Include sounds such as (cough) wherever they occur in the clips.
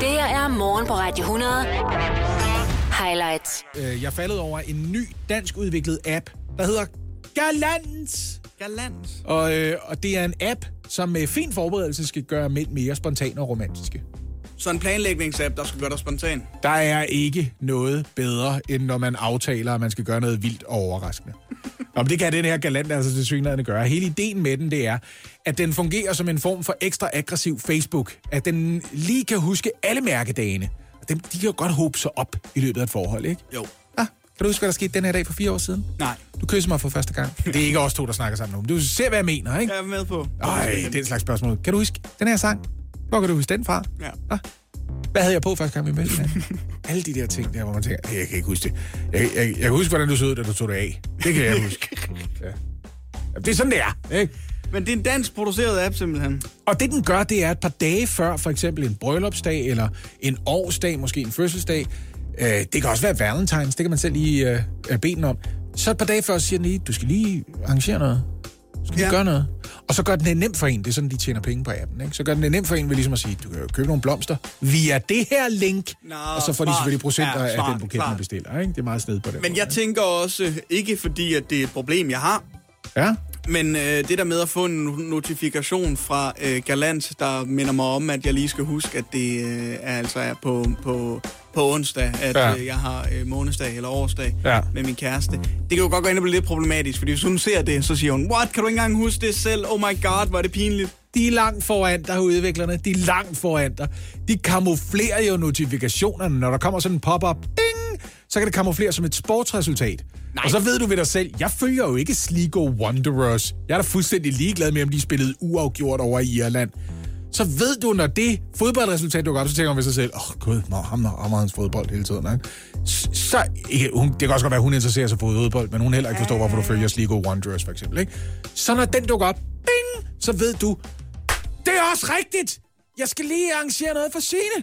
Det her er morgen på Radio 100. Highlights. Øh, Jeg faldet over en ny dansk udviklet app, der hedder Galant. Galant. Og, øh, og det er en app, som med fin forberedelse skal gøre mænd mere spontane og romantiske. Så en planlægningsapp, der skal gøre dig spontan. Der er ikke noget bedre, end når man aftaler, at man skal gøre noget vildt og overraskende. Nå, men det kan den her galant altså til synligheden gøre. Hele ideen med den, det er, at den fungerer som en form for ekstra aggressiv Facebook. At den lige kan huske alle mærkedagene. Og dem, de kan jo godt håbe sig op i løbet af et forhold, ikke? Jo. Ah, kan du huske, hvad der skete den her dag for fire år siden? Nej. Du kysser mig for første gang. Det er ikke os to, der snakker sammen nu. men Du ser, hvad jeg mener, ikke? Jeg er med på. Ej, den slags spørgsmål. Kan du huske den her sang? Hvor kan du huske den fra? Ja. Ah, hvad havde jeg på første gang, vi mødte hinanden? (laughs) Alle de der ting der, hvor man tænker, "Hey, jeg kan ikke huske det. Jeg, jeg, jeg kan huske, hvordan du så ud, da du tog det af. Det kan jeg huske. (laughs) Ja. Jamen, Det er sådan, det er. Ikke? Men det er en dansk produceret app simpelthen. Og det, den gør, det er et par dage før for eksempel en bryllupsdag, eller en årsdag, måske en fødselsdag. Øh, det kan også være valentines, det kan man selv lige øh, bede den om. Så et par dage før siger den lige, du skal lige arrangere noget. Lige Ja. gøre noget. Og så gør den det nemt for en. Det er sådan, de tjener penge på appen. Ikke? Så gør den det nemt for en ved ligesom at sige, du kan købe nogle blomster via det her link. Nå, og så får de smart. selvfølgelig procenter Ja, af smart, den buket, man klart. bestiller. Ikke? Det er meget sned på den Men måde, jeg tænker også, ikke fordi at det er et problem, jeg har, Ja? Men øh, det der med at få en no- notifikation fra øh, Galant, der minder mig om, at jeg lige skal huske, at det øh, er altså er på, på, på onsdag, at Ja. øh, jeg har øh, månedsdag eller årsdag Ja. med min kæreste. Det kan jo godt gå ind og blive lidt problematisk, fordi hvis hun ser det, så siger hun, what, kan du ikke engang huske det selv? Oh my god, hvor er det pinligt. De er langt foran dig, udviklerne. De er langt foran dig. De kamuflerer jo notifikationerne, når der kommer sådan en pop-up. Ding! Så kan det kamuflere som et sportsresultat. Nej. Og så ved du ved dig selv, jeg følger jo ikke Sligo Wanderers. Jeg er da fuldstændig ligeglad med, om de spillede uafgjort over i Irland. Så ved du, når det fodboldresultat dukker op, så tænker man ved sig selv, åh oh, gud, nå, ham har hans fodbold hele tiden. Ikke? Så, ikke, hun, det kan også godt være, at hun interesserer sig for fodbold, men hun heller ikke forstår, hvorfor du følger Sligo Wanderers, for eksempel. Ikke? Så når den dukker op, bing, så ved du, det er også rigtigt. Jeg skal lige arrangere noget for Signe.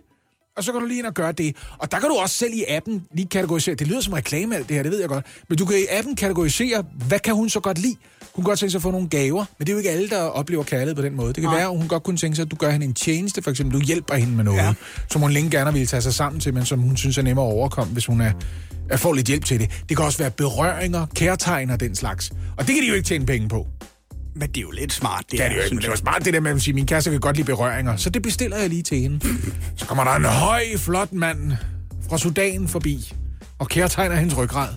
Og så kan du lige ind og gøre det. Og der kan du også selv i appen lige kategorisere. Det lyder som reklame alt det her, det ved jeg godt. Men du kan i appen kategorisere, hvad kan hun så godt lide? Hun kan godt tænke sig at få nogle gaver, men det er jo ikke alle, der oplever kærlighed på den måde. Det kan Nej. være, at hun godt kunne tænke sig, at du gør hende en tjeneste, for eksempel. Du hjælper hende med noget, ja. Som hun længe gerne ville tage sig sammen til, men som hun synes er nemmere at overkomme, hvis hun er, er får lidt hjælp til det. Det kan også være berøringer, kærtegn og den slags. Og det kan de jo ikke tjene penge på. Men det er jo lidt smart, det, Det er det jo ikke, men synes det var jeg. smart det der med at sige, min kæreste kan godt lide berøringer, så det bestiller jeg lige til hende. Så kommer der en høj, flot mand fra Sudan forbi og kærtegner hendes ryggrad.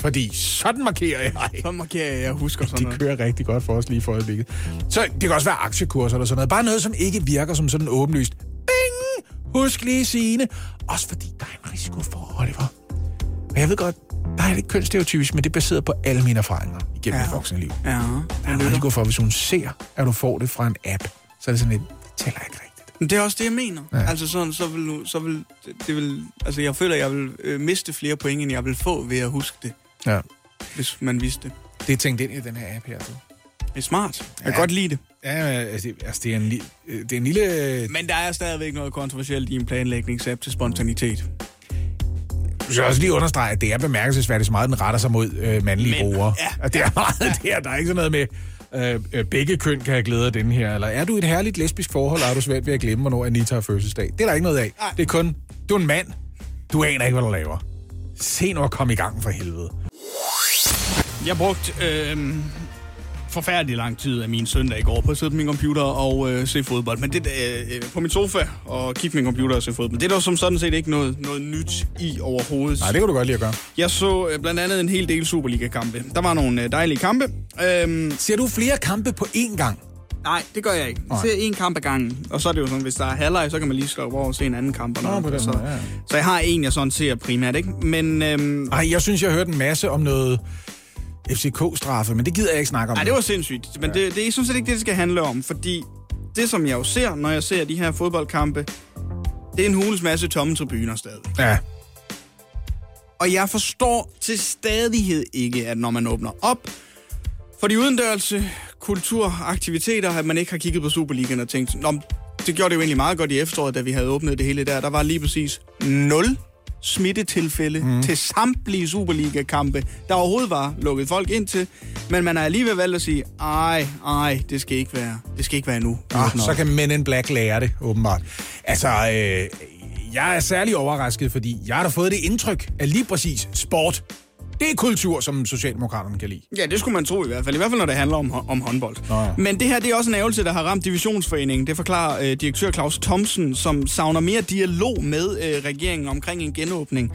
Fordi sådan markerer jeg. Så markerer jeg, jeg husker sådan De noget. kører rigtig godt for os lige for øjeblikket. Så det kan også være aktiekurser eller sådan noget. Bare noget, som ikke virker som sådan åbenlyst. Bing! Husk lige sine. Også fordi der er en risiko for, Oliver. Og jeg ved godt, der er lidt kønsstereotypisk, men det er baseret på alle mine erfaringer igennem ja. Mit voksne liv. Ja, Der er en risiko for, hvis hun ser, at du får det fra en app, så er det sådan lidt, det tæller ikke rigtigt. Men det er også det, jeg mener. Ja. Altså sådan, så vil, du- så vil det, vil, altså jeg føler, jeg vil øh, miste flere point, end jeg vil få ved at huske det, Ja. hvis man vidste det. Det er tænkt ind i den her app her. Du. Det er smart. Jeg kan Ja. godt lide det. Ja, altså, det- altså det, er en, øh, det er en lille... Men der er stadigvæk noget kontroversielt i en planlægningsapp til spontanitet. Du skal også lige understrege, at det er bemærkelsesværdigt, så meget den retter sig mod øh, mandlige Mænd. brugere. Ja. Og det er meget der. Der er ikke sådan noget med, øh, øh, begge køn kan have glæde af den her. Eller er du i et herligt lesbisk forhold, og er du svært ved at glemme, hvornår Anita har fødselsdag. Det er der ikke noget af. Det er kun, du er en mand. Du aner ikke, hvad du laver. Se nu at komme i gang for helvede. Jeg brugte øh, forfærdelig lang tid af min søndag i går på at sidde på min computer og øh, se fodbold. Men det øh, på min sofa og kigge min computer og se fodbold. Det er der som sådan set ikke noget, noget nyt i overhovedet. Nej, det kan du godt lide at gøre. Jeg så øh, blandt andet en hel del Superliga-kampe. Der var nogle øh, dejlige kampe. Øhm, Ser du flere kampe på én gang? nej, det gør jeg ikke. Jeg ser en kamp ad gangen. Og så er det jo sådan, hvis der er halvleg, så kan man lige slå over og se en anden kamp. Og Nå, noget. på den så, måde, ja. så jeg har en, jeg sådan ser primært, ikke? Men øhm, Ej, jeg synes, jeg har hørt en masse om noget FCK-straffe, men det gider jeg ikke snakke om. Nej, det var sindssygt. Men ja. det, det er sådan set ikke det, det skal handle om. Fordi det, som jeg jo ser, når jeg ser de her fodboldkampe, det er en hulens masse tomme tribuner stadig. Ja, Og jeg forstår til stadighed ikke, at når man åbner op for de udendørs kulturaktiviteter, at man ikke har kigget på Superligaen og tænkt, Nå, det gjorde det jo egentlig meget godt i efteråret, da vi havde åbnet det hele der. Der var lige præcis 0 smittetilfælde mm. til samtlige Superliga-kampe, der overhovedet var lukket folk ind til. Men man har alligevel valgt at sige, ej, ej, det skal ikke være, det skal ikke være nu. Ah, så kan Men in Black lære det, åbenbart. Altså, øh, jeg er særlig overrasket, fordi jeg har da fået det indtryk, at lige præcis sport, det er kultur, som Socialdemokraterne kan lide. Ja, det skulle man tro i hvert fald. I hvert fald, når det handler om, om håndbold. Nå ja. Men det her, det er også en ævelse, der har ramt divisionsforeningen. Det forklarer øh, direktør Claus Thomsen, som savner mere dialog med øh, regeringen omkring en genåbning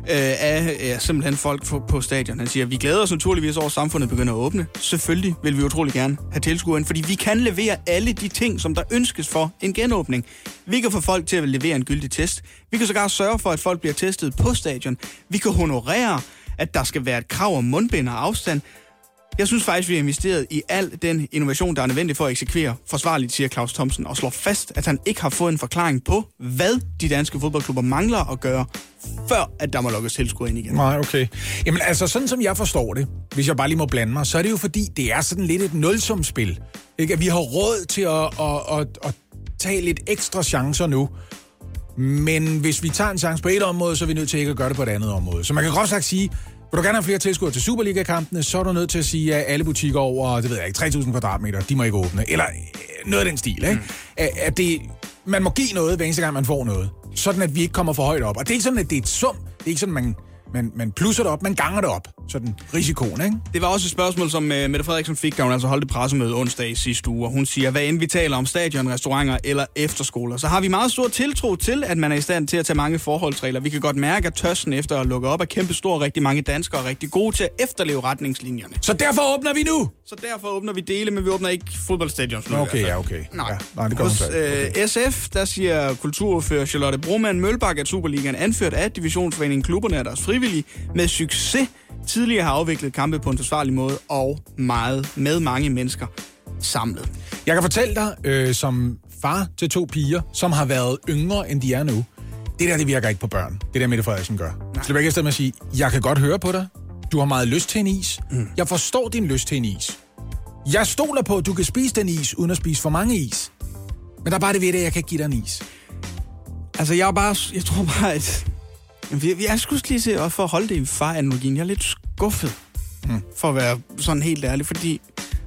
øh, af øh, simpelthen folk på, på stadion. Han siger, vi glæder os naturligvis over, at samfundet begynder at åbne. Selvfølgelig vil vi utrolig gerne have tilskuere ind, fordi vi kan levere alle de ting, som der ønskes for en genåbning. Vi kan få folk til at levere en gyldig test. Vi kan sågar sørge for, at folk bliver testet på stadion. Vi kan honorere, at der skal være et krav om mundbind og afstand. Jeg synes faktisk, vi har investeret i al den innovation, der er nødvendig for at eksekvere forsvarligt, siger Claus Thomsen, og slår fast, at han ikke har fået en forklaring på, hvad de danske fodboldklubber mangler at gøre, før at der må lukkes tilskuer ind igen. Nej, okay. Jamen altså, sådan som jeg forstår det, hvis jeg bare lige må blande mig, så er det jo fordi, det er sådan lidt et nulsumspil. Ikke? At vi har råd til at, at, at, at tage lidt ekstra chancer nu. Men hvis vi tager en chance på et område, så er vi nødt til ikke at gøre det på et andet område. Så man kan groft sagt sige, vil du gerne have flere tilskuere til Superliga-kampene, så er du nødt til at sige, at alle butikker over, det ved jeg ikke, 3.000 kvadratmeter, de må ikke åbne. Eller øh, noget af den stil, ikke? Mm. At, at det, man må give noget, hver eneste gang man får noget. Sådan, at vi ikke kommer for højt op. Og det er ikke sådan, at det er et sum. Det er ikke sådan, man, man, man plusser det op, man ganger det op. Sådan risikoen, ikke? Det var også et spørgsmål, som uh, Mette Frederiksen fik, da hun altså holdt et pressemøde onsdag i sidste uge. Og hun siger, hvad end vi taler om stadion, restauranter eller efterskoler, så har vi meget stor tiltro til, at man er i stand til at tage mange forholdsregler. Vi kan godt mærke, at tørsten efter at lukke op er kæmpe stor. Rigtig mange danskere er rigtig gode til at efterleve retningslinjerne. Så derfor åbner vi nu! Så derfor åbner vi dele, men vi åbner ikke fodboldstadions nu. Okay, fald. ja, okay. Nej. Ja, nej, det Hos okay. øh, SF, der siger kulturordfører Charlotte Broman Mølbak, at Superligaen anført af divisionsforeningen klubberne og deres frivillige med succes tidligere har afviklet kampe på en forsvarlig måde og meget med mange mennesker samlet. Jeg kan fortælle dig, øh, som far til to piger, som har været yngre, end de er nu, det der, det virker ikke på børn. Det der, Mette Frederiksen gør. Så det ikke afsted med at sige, jeg kan godt høre på dig. Du har meget lyst til en is. Mm. Jeg forstår din lyst til en is. Jeg stoler på, at du kan spise den is, uden at spise for mange is. Men der er bare det ved det, at jeg kan give dig en is. Altså, jeg er bare, jeg tror bare, at... Jeg, jeg skulle lige se, og for at holde det i far-analogien, jeg er lidt skuffet, mm. for at være sådan helt ærlig, fordi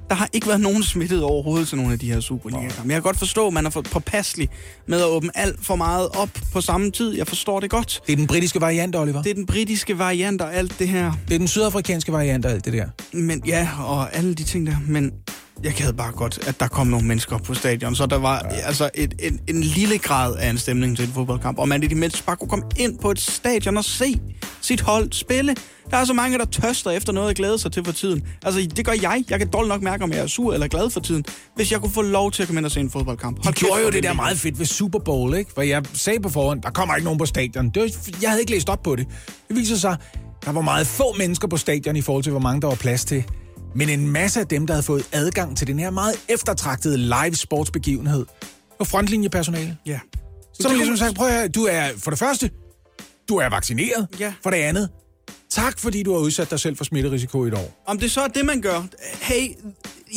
der har ikke været nogen smittet overhovedet til nogle af de her superliga Men jeg kan godt forstå, at man er for påpasselig med at åbne alt for meget op på samme tid. Jeg forstår det godt. Det er den britiske variant, Oliver. Det er den britiske variant og alt det her. det er den sydafrikanske variant og alt det der. Men ja, og alle de ting der. Men jeg gad bare godt, at der kom nogle mennesker på stadion, så der var ja. altså et, et, en lille grad af en stemning til en fodboldkamp, og man i det mindste bare kunne komme ind på et stadion og se sit hold spille. Der er så mange, der tørster efter noget at glæde sig til for tiden. Altså, det gør jeg. Jeg kan dårligt nok mærke, om jeg er sur eller glad for tiden, hvis jeg kunne få lov til at komme ind og se en fodboldkamp. De Hold gjorde kæft, jo det der lækkert. meget fedt ved Super Bowl, ikke? For jeg sagde på forhånd, der kommer ikke nogen på stadion. Det var, jeg havde ikke læst op på det. Det viser sig, der var meget få mennesker på stadion i forhold til, hvor mange der var plads til. Men en masse af dem, der havde fået adgang til den her meget eftertragtede live sportsbegivenhed, var frontlinjepersonale. Ja. Så har man ligesom sagt, prøv at høre, du er for det første, du er vaccineret. Ja. For det andet, tak fordi du har udsat dig selv for smitterisiko i et år. Om det så er det, man gør. Hey,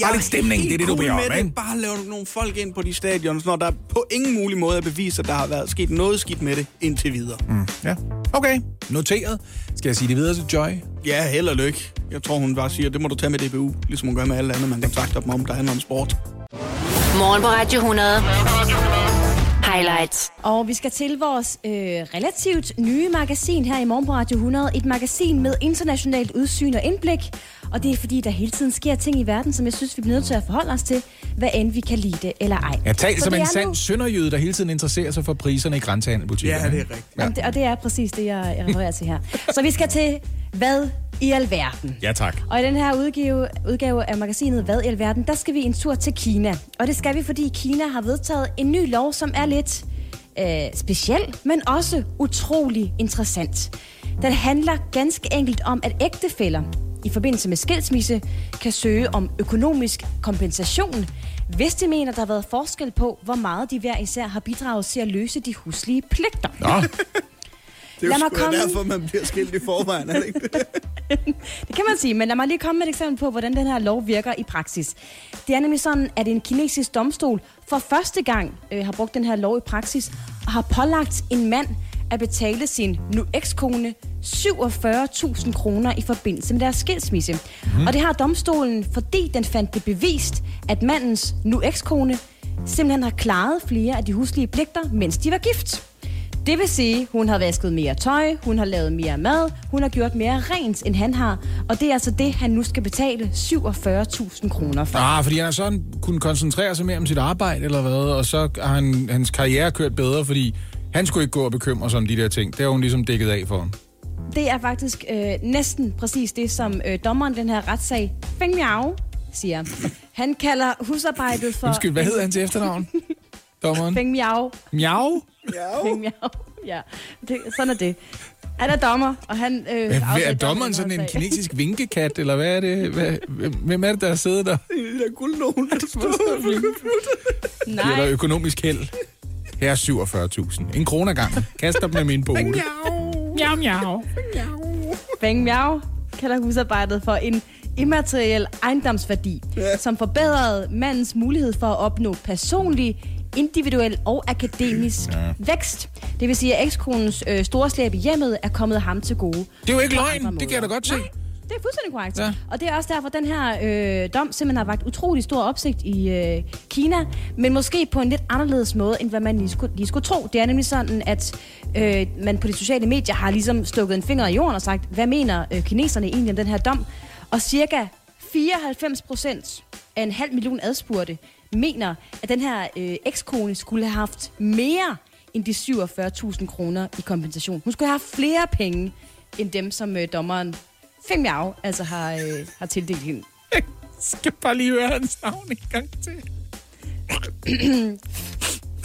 jeg lidt stemning, helt det er det, du cool beder om, med det. ikke? Bare lave nogle folk ind på de stadions, når der på ingen mulig måde er bevis, at der har været sket noget skidt med det indtil videre. Mm. Ja. Okay, noteret. Skal jeg sige det videre til Joy? Ja, held og lykke. Jeg tror, hun bare siger, det må du tage med DBU, ligesom hun gør med alle andre, man kontakter dem om, der handler om sport. Morgen på Radio 100. Highlights. Og vi skal til vores øh, relativt nye magasin her i Morgen på Radio 100. Et magasin med internationalt udsyn og indblik. Og det er fordi, der hele tiden sker ting i verden, som jeg synes, vi bliver nødt til at forholde os til, hvad end vi kan lide det eller ej. Jeg taler som en sand nu- sønderjyde, der hele tiden interesserer sig for priserne i grænsehandelbutikkerne. Ja, det er rigtigt. Jamen, det, og det er præcis det, jeg, jeg refererer til her. Så vi skal til Hvad i alverden? Ja, tak. Og i den her udgave, udgave af magasinet Hvad i alverden, der skal vi en tur til Kina. Og det skal vi, fordi Kina har vedtaget en ny lov, som er lidt øh, speciel, men også utrolig interessant. Den handler ganske enkelt om, at ægtefæller i forbindelse med skilsmisse kan søge om økonomisk kompensation, hvis de mener, der har været forskel på, hvor meget de hver især har bidraget til at løse de huslige pligter. Nå, (laughs) Det er Lad jo komme- derfor, man bliver skilt i forvejen, er det ikke det? (laughs) Det kan man sige, men lad mig lige komme med et eksempel på, hvordan den her lov virker i praksis. Det er nemlig sådan, at en kinesisk domstol for første gang øh, har brugt den her lov i praksis, og har pålagt en mand at betale sin nu ekskone 47.000 kroner i forbindelse med deres skilsmisse. Mm. Og det har domstolen, fordi den fandt det bevist, at mandens nu ekskone simpelthen har klaret flere af de huslige pligter, mens de var gift. Det vil sige, hun har vasket mere tøj, hun har lavet mere mad, hun har gjort mere rent, end han har. Og det er altså det, han nu skal betale 47.000 kroner for. Ah, fordi han har sådan kunnet koncentrere sig mere om sit arbejde, eller hvad, og så har han, hans karriere kørt bedre, fordi han skulle ikke gå og bekymre sig om de der ting. Det har hun ligesom dækket af for ham. Det er faktisk øh, næsten præcis det, som øh, dommeren den her retssag, Feng Miao, siger. Han kalder husarbejdet for... Undskyld, hvad hedder han til efternavn? (laughs) Dommeren? Feng Miao. Miau? (laughs) Miao. Ja, det, sådan er det. Han er dommer, og han... Øh, Hvad, er dommeren sådan en (laughs) kinesisk vinkekat, eller hvad er det? Hvad, hvem er det, der har siddet der? Det er guldnogen, der står på Giver dig Nej, økonomisk held. Her er 47.000. En krone ad gangen. Kast op med min bole. Miau, miau. Feng Miao kalder husarbejdet for en immateriel ejendomsværdi, ja. som forbedrede mandens mulighed for at opnå personlig, individuel og akademisk ja. vækst. Det vil sige, at ekskonens øh, store slæb i hjemmet er kommet ham til gode. Det er jo ikke løgn. Det kan jeg da godt se. Nej, det er fuldstændig korrekt. Ja. Og det er også derfor, at den her øh, dom simpelthen har vagt utrolig stor opsigt i øh, Kina, men måske på en lidt anderledes måde, end hvad man lige skulle, lige skulle tro. Det er nemlig sådan, at øh, man på de sociale medier har ligesom stukket en finger i jorden og sagt, hvad mener øh, kineserne egentlig om den her dom? Og cirka 94 procent af en halv million adspurgte mener, at den her øh, ekskone skulle have haft mere end de 47.000 kroner i kompensation. Hun skulle have haft flere penge end dem, som øh, dommeren Feng Miao altså har, øh, har tildelt hende. (laughs) Jeg skal bare lige høre hans navn en gang til.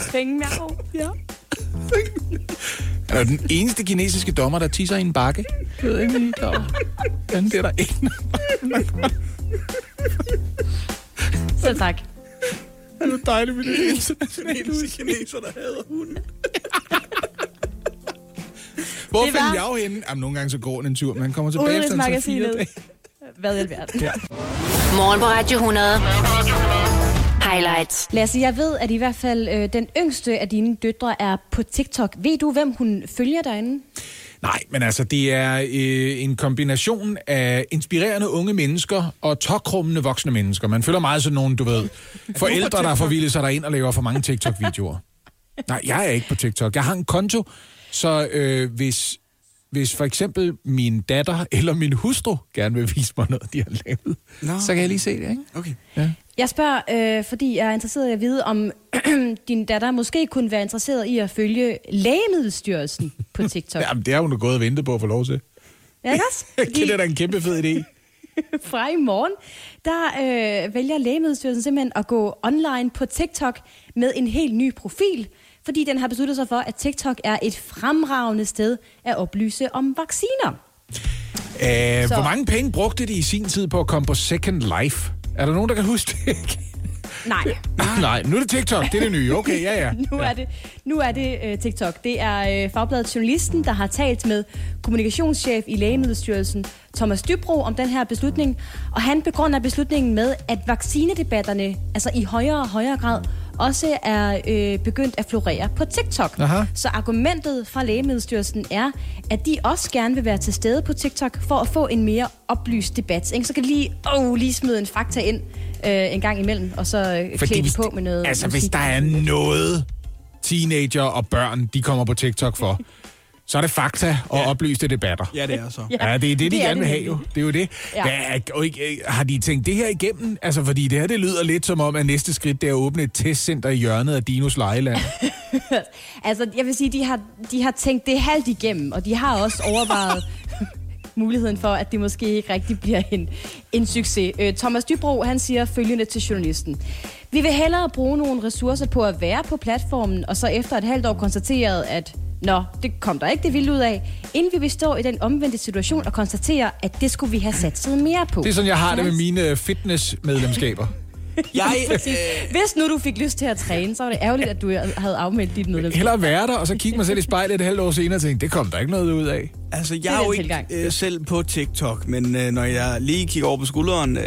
Feng Miao? Ja. Han er den eneste kinesiske dommer, der tisser i en bakke. Jeg ved ikke, er klar over. Hvordan det er der ikke? Selv tak. Det er jo dejligt med det internationale kineser, der hader hunden. Hvor Det fandt var- jeg jo henne? Jamen, nogle gange så går den en tur, men han kommer tilbage efter en fire dage. Hvad i alverden? Ja. Morgen på Radio 100. Highlights. Lasse, jeg ved, at i hvert fald øh, den yngste af dine døtre er på TikTok. Ved du, hvem hun følger derinde? Nej, men altså, det er øh, en kombination af inspirerende unge mennesker og tokrummende voksne mennesker. Man føler meget sådan nogle, du ved, forældre, der forvilder sig derind og laver for mange TikTok-videoer. Nej, jeg er ikke på TikTok. Jeg har en konto, så øh, hvis, hvis for eksempel min datter eller min hustru gerne vil vise mig noget, de har lavet, Nå. så kan jeg lige se det, ikke? Okay. Jeg spørger, øh, fordi jeg er interesseret i at vide, om (clears throat) din datter måske kunne være interesseret i at følge Lægemiddelstyrelsen på TikTok. (laughs) Jamen, det har hun da gået og ventet på at få lov til. Ja, ikke også? (laughs) Det er da en kæmpe fed idé. (laughs) fra i morgen, der øh, vælger Lægemiddelstyrelsen simpelthen at gå online på TikTok med en helt ny profil, fordi den har besluttet sig for, at TikTok er et fremragende sted at oplyse om vacciner. Æh, Så- hvor mange penge brugte de i sin tid på at komme på Second Life? Er der nogen, der kan huske det? Nej, (laughs) Nej, nu er det TikTok, det er det nye. Okay, ja, ja. (laughs) nu er det, nu er det øh, TikTok. Det er øh, fagbladet Journalisten, der har talt med kommunikationschef i Lægemiddelstyrelsen, Thomas Dybro, om den her beslutning. Og han begrunder beslutningen med, at vaccinedebatterne altså i højere og højere grad også er øh, begyndt at florere på TikTok. Aha. Så argumentet fra Lægemiddelstyrelsen er, at de også gerne vil være til stede på TikTok for at få en mere oplyst debat. Ikke? Så kan de lige, oh, lige smide en fakta ind øh, en gang imellem, og så øh, klæde hvis, på med noget altså, hvis musik. der er noget, teenager og børn, de kommer på TikTok for, (laughs) så er det fakta og ja. oplyste debatter. Ja, det er så. Ja. Ja, det er det, de Det er gerne vil det have jo. Det er jo det. Ja. Hvad, og ikke, øh, har de tænkt det her igennem? Altså, fordi det her, det lyder lidt som om, at næste skridt, det er at åbne et testcenter i hjørnet af Dinos lejeland. (laughs) Altså, jeg vil sige, de har, de har tænkt det halvt igennem, og de har også overvejet (laughs) muligheden for, at det måske ikke rigtig bliver en, en succes. Øh, Thomas Dybro, han siger følgende til journalisten. Vi vil hellere bruge nogle ressourcer på at være på platformen, og så efter et halvt år konstateret, at Nå, det kom der ikke det vildt ud af, inden vi vil stå i den omvendte situation og konstatere, at det skulle vi have satset mere på. Det er sådan, jeg har det med mine øh, fitnessmedlemskaber. (laughs) Jeg, øh, Hvis nu du fik lyst til at træne, så var det ærgerligt, at du havde afmeldt dit medlemskab. Hellere være der, og så kigge mig selv i spejlet et halvt år senere og tænke, det kom der ikke noget ud af. Altså, er jeg er jo den ikke tilgang. øh, selv på TikTok, men øh, når jeg lige kigger over på skulderen øh,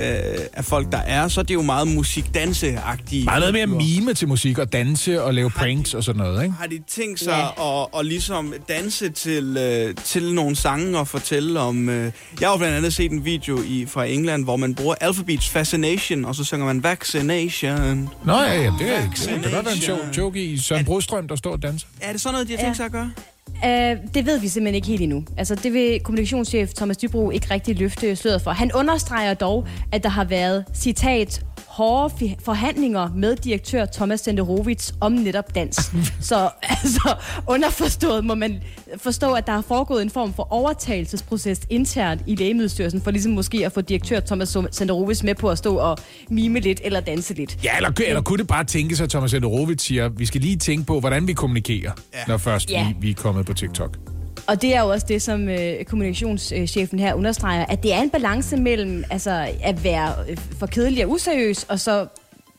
af folk, der er, så er det jo meget musik-danse-agtige. Bare noget mere mime til musik og danse og lave pranks og sådan noget, ikke? Har de tænkt sig Ja. at, at ligesom danse til, øh, til nogle sange og fortælle om... Øh, jeg har jo blandt andet set en video i, fra England, hvor man bruger Alphabets Fascination, og så synger man Vaccination. Nå ja, ja det er ikke Det kan godt være en sjov joke i Søren Brostrøm, der står og danser. Er det sådan noget, de har tænkt sig at gøre? Uh, det ved vi simpelthen ikke helt endnu. Altså, det vil kommunikationschef Thomas Dybro ikke rigtig løfte sløret for. Han understreger dog, at der har været, citat, hårde forhandlinger med direktør Thomas Senderovits om netop dans. (laughs) Så altså, underforstået må man forstå, at der har foregået en form for overtagelsesproces internt i Lægemiddelstyrelsen, for ligesom måske at få direktør Thomas Senderovits med på at stå og mime lidt eller danse lidt. Ja, eller, eller kunne det bare tænke sig, at Thomas Enderovitz siger, vi skal lige tænke på, hvordan vi kommunikerer, ja. når først Ja. vi, vi er kommet på TikTok. Og det er jo også det, som øh, kommunikationschefen her understreger, at det er en balance mellem altså, at være øh, for kedelig og useriøs, og så,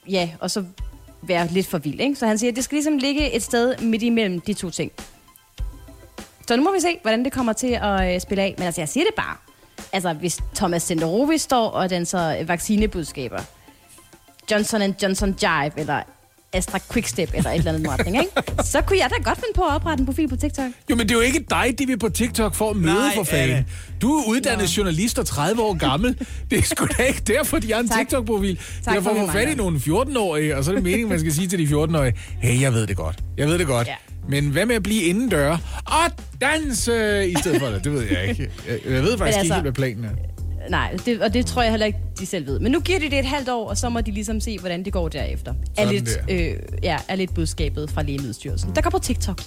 ja, og så være lidt for vild. Ikke? Så han siger, at det skal ligesom ligge et sted midt imellem de to ting. Så nu må vi se, hvordan det kommer til at øh, spille af. Men altså, jeg siger det bare. Altså, hvis Thomas Senderovi står og danser vaccinebudskaber, Johnson Johnson Jive, eller Astra Quickstep, eller et eller andet retning, ikke? så kunne jeg da godt finde på at oprette en profil på TikTok. Jo, men det er jo ikke dig, de vil på TikTok for at møde Nej, for fanden. Du er uddannet journalist og 30 år gammel. Det er sgu da ikke derfor, de har en. TikTok-profil. Det er for at få fat i nogle 14-årige, og så er det meningen, man skal sige til de 14-årige, hey, jeg ved det godt. Jeg ved det godt. Ja. Men hvad med at blive indendør og danse i stedet for det? Det ved jeg ikke. Jeg, jeg ved faktisk altså- ikke helt, hvad planen er. Nej, det, og det tror jeg heller ikke, de selv ved. Men nu giver de det et halvt år, og så må de ligesom se, hvordan det går derefter. Er lidt, øh, ja, er lidt budskabet fra Lægemiddelstyrelsen. Der går på TikTok.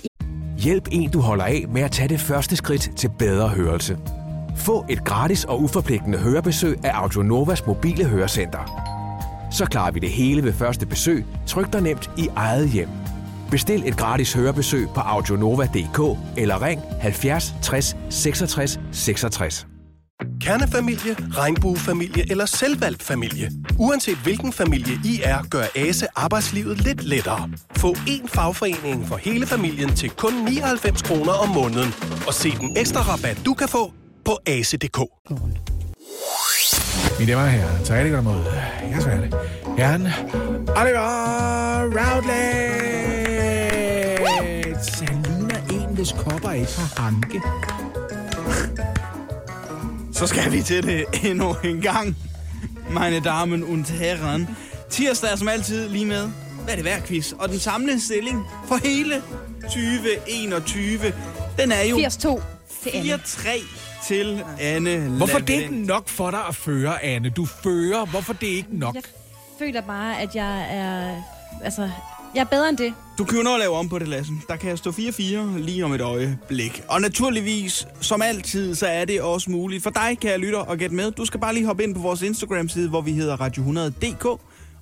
Hjælp en, du holder af med at tage det første skridt til bedre hørelse. Få et gratis og uforpligtende hørebesøg af Audionovas mobile hørecenter. Så klarer vi det hele ved første besøg, tryk dig nemt i eget hjem. Bestil et gratis hørebesøg på audionova.dk eller ring 70 60 66 66. Kernefamilie, regnbuefamilie eller selvvalgt familie. Uanset hvilken familie I er, gør ASE arbejdslivet lidt lettere. Få én fagforening for hele familien til kun 99 kroner om måneden. Og se den ekstra rabat, du kan få på ase.dk. Mine damer og herrer, er godt mod. Jeg så er det. Herren Oliver Routledge. Han ligner en, hvis kopper ikke har hanke. Så skal vi til det endnu en gang. Meine Damen und Herren. Tirsdag er som altid lige med. Hvad er det værd, quiz? Og den samlede stilling for hele 2021, den er jo 82 til Anne. 4-3 til Anne Hvorfor det er ikke nok for dig at føre, Anne? Du fører. Hvorfor det er ikke nok? Jeg føler bare, at jeg er... Altså, jeg er bedre end det. Du kan jo nå at lave om på det, Lassen. Der kan stå 4-4 lige om et øjeblik. Og naturligvis, som altid, så er det også muligt for dig, kan jeg lytte og gætte med. Du skal bare lige hoppe ind på vores Instagram-side, hvor vi hedder Radio100.dk.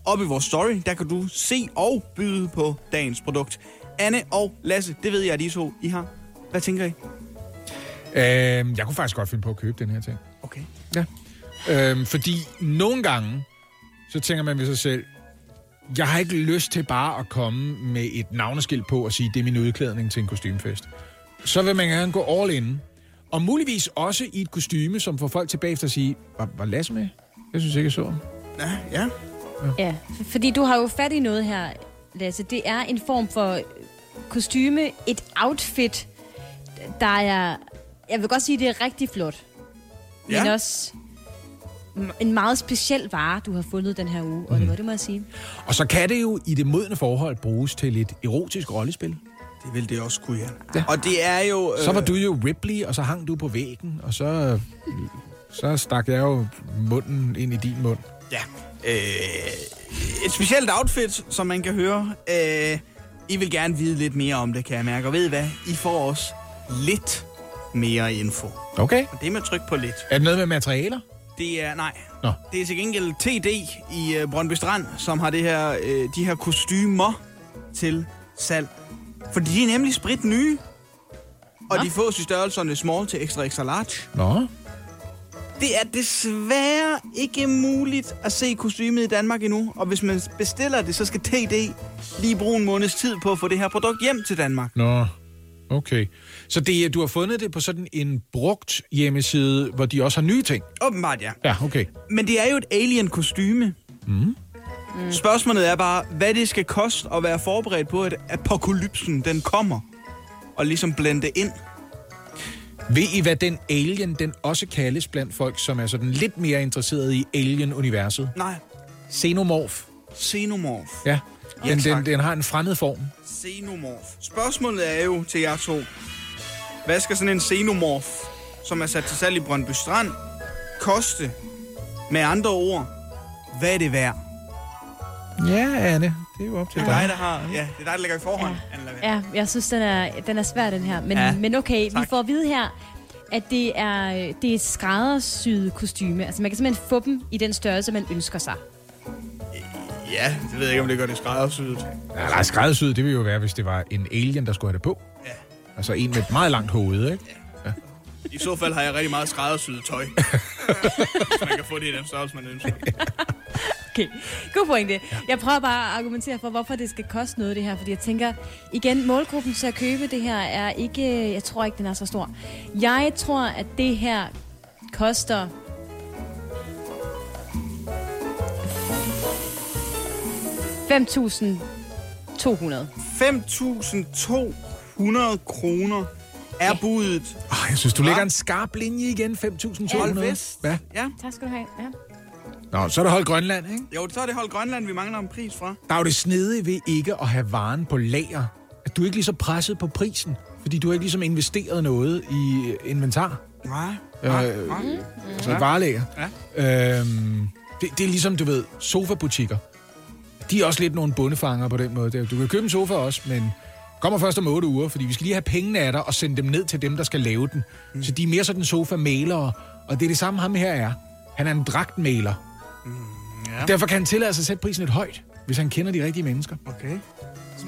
Op i vores story, der kan du se og byde på dagens produkt. Anne og Lasse, det ved jeg, at I to I har. Hvad tænker I? Øhm, jeg kunne faktisk godt finde på at købe den her ting. Okay. Ja. Øhm, fordi nogle gange, så tænker man ved sig selv, jeg har ikke lyst til bare at komme med et navneskilt på og sige, det er min udklædning til en kostymefest. Så vil man gerne gå all in. Og muligvis også i et kostyme, som får folk tilbage efter at sige, var, var Lasse med? Jeg synes ikke, jeg så ham. Ja, ja. Ja, f- fordi du har jo fat i noget her, Lasse. Det er en form for kostyme, et outfit, der er... Jeg vil godt sige, det er rigtig flot. Ja. Men også en meget speciel vare, du har fundet den her uge, og det var det, må jeg sige. Og så kan det jo i det modne forhold bruges til et erotisk rollespil. Det vil det også kunne, ja. Og det er jo... Så var du jo Ripley, og så hang du på væggen, og så, så stak jeg jo munden ind i din mund. Ja. Øh, et specielt outfit, som man kan høre. Øh, I vil gerne vide lidt mere om det, kan jeg mærke. Og ved I hvad? I får også lidt mere info. Okay. Og det er med tryk på lidt. Er det noget med materialer? Det er, nej. Nå. Det er til gengæld TD i uh, Brøndby Strand, som har det her, uh, de her kostymer til salg. For de er nemlig sprit nye. Og Nå. de fås i størrelserne small til extra extra large. Nå. Det er desværre ikke muligt at se kostymet i Danmark endnu. Og hvis man bestiller det, så skal TD lige bruge en måneds tid på at få det her produkt hjem til Danmark. Nå. Okay. Så det, du har fundet det på sådan en brugt hjemmeside, hvor de også har nye ting? Åbenbart, ja. Ja, okay. Men det er jo et alien-kostyme. Mm. Spørgsmålet er bare, hvad det skal koste at være forberedt på, at apokalypsen den kommer. Og ligesom blende ind. Ved I, hvad den alien, den også kaldes blandt folk, som er sådan lidt mere interesseret i alien-universet? Nej. Xenomorph. Xenomorph. Ja. Ja, Den, tak. den, den har en fremmed form. Xenomorph. Spørgsmålet er jo til jer to. Hvad skal sådan en xenomorph, som er sat til salg i Brøndby Strand, koste? Med andre ord, hvad er det værd? Ja, Anne. Det er jo op til Det er dig, dig. der har... Ja, det er dig, der ligger i forhånd. Lavær. Ja, jeg synes, den er, den er svær, den her. Men, Ja, ja, men okay, tak. vi får at vide her, at det er, det er et skræddersyet kostyme. Altså, man kan simpelthen få dem i den størrelse, man ønsker sig. Ja, det ved jeg ikke, om det gør det skræddersyet. Ja, nej, skræddersyet, det ville jo være, hvis det var en alien, der skulle have det på. Altså en med et meget langt hoved, ikke? Ja. I så fald har jeg rigtig meget skræddersyet tøj. (laughs) hvis man kan få det i den størrelse, man ønsker. Okay, god pointe. Ja. Jeg prøver bare at argumentere for, hvorfor det skal koste noget, det her. Fordi jeg tænker, igen, målgruppen til at købe det her er ikke... Jeg tror ikke, den er så stor. Jeg tror, at det her koster... 5.200. 5.200? 100 kroner er ja. budet. Oh, jeg synes, du lægger en skarp linje igen. 5.200. Hold vest. Ja. ja. Tak skal du have. Ja. Nå, så er det Hold Grønland, ikke? Jo, så er det Hold Grønland, vi mangler en pris fra. Der er jo det snedige ved ikke at have varen på lager. At du er ikke lige så presset på prisen, fordi du har ikke ligesom investeret noget i øh, inventar. Nej, Ja. øh, nej. Mm. Altså i. Ja. Øhm, det, det er ligesom, du ved, sofabutikker. De er også lidt nogle bundefanger på den måde. Du kan købe en sofa også, men kommer først om 8 uger, fordi vi skal lige have pengene af dig og sende dem ned til dem, der skal lave den. Mm. Så de er mere sådan sofa-malere, og det er det samme ham her er. Han er en dragtmaler. Mm, ja. Derfor kan han tillade sig at sætte prisen lidt højt, hvis han kender de rigtige mennesker. Okay.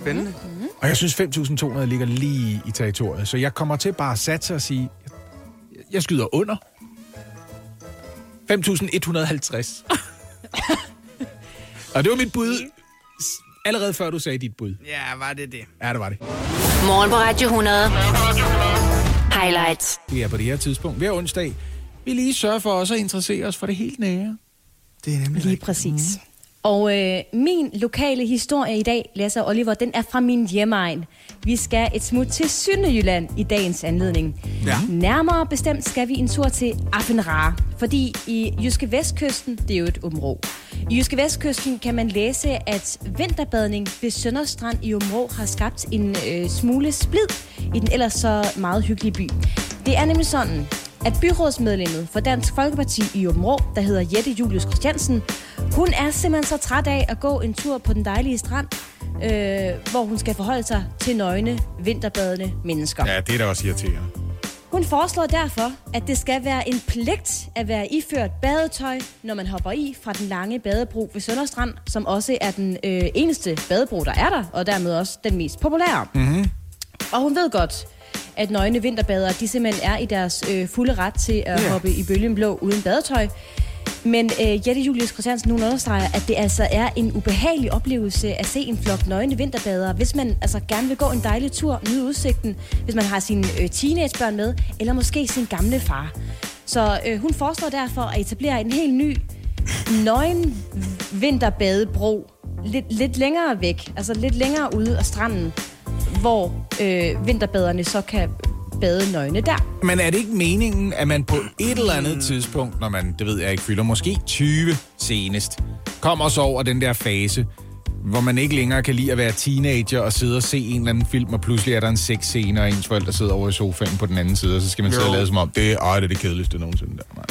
Spændende. Og jeg synes, 5.200 ligger lige i territoriet, så jeg kommer til bare at satse og sige, jeg- skyder under. 5.150. (laughs) og det var mit bud, allerede før du sagde dit bud. Ja, var det det? Ja, det var det. Morgen på Radio 100. Highlights. Det er på det her tidspunkt, hver onsdag, vi lige sørger for også at interessere os for det helt nære. Det er nemlig Lige præcis. Og øh, min lokale historie i dag, Lasse og Oliver, den er fra min hjemmeegn. Vi skal et smut til Sønderjylland i dagens anledning. Ja. Nærmere bestemt skal vi en tur til Affenra, fordi i Jyske Vestkysten, det er jo et område. I Jyske Vestkysten kan man læse, at vinterbadning ved Sønderstrand i Områ har skabt en øh, smule splid i den ellers så meget hyggelige by. Det er nemlig sådan, at byrådsmedlemmet for Dansk Folkeparti i Områ, der hedder Jette Julius Christiansen, hun er simpelthen så træt af at gå en tur på den dejlige strand, øh, hvor hun skal forholde sig til nøgne, vinterbadende mennesker. Ja, det er da også irriterende. Hun foreslår derfor, at det skal være en pligt at være iført badetøj, når man hopper i fra den lange badebro ved Sønderstrand, som også er den øh, eneste badebro, der er der, og dermed også den mest populære. Mm-hmm. Og hun ved godt, at nøgne vinterbadere, de simpelthen er i deres øh, fulde ret til at yeah. hoppe i bølgen blå uden badetøj. Men øh, Jette Julius Christiansen, hun understreger, at det altså er en ubehagelig oplevelse at se en flok nøgne vinterbadere, hvis man altså gerne vil gå en dejlig tur, nyde udsigten, hvis man har sine øh, teenagebørn med, eller måske sin gamle far. Så øh, hun foreslår derfor at etablere en helt ny nøgen vinterbadebro lidt, lidt længere væk, altså lidt længere ude af stranden, hvor øh, vinterbaderne så kan bade nøgne der. Men er det ikke meningen, at man på et eller andet tidspunkt, når man, det ved jeg ikke, fylder måske 20 senest, kommer så over den der fase, hvor man ikke længere kan lide at være teenager og sidde og se en eller anden film, og pludselig er der en sexscene, og ens forældre sidder over i sofaen på den anden side, og så skal man sidde og lade som om, det er, ej, det er det kedeligste nogensinde der. Nej.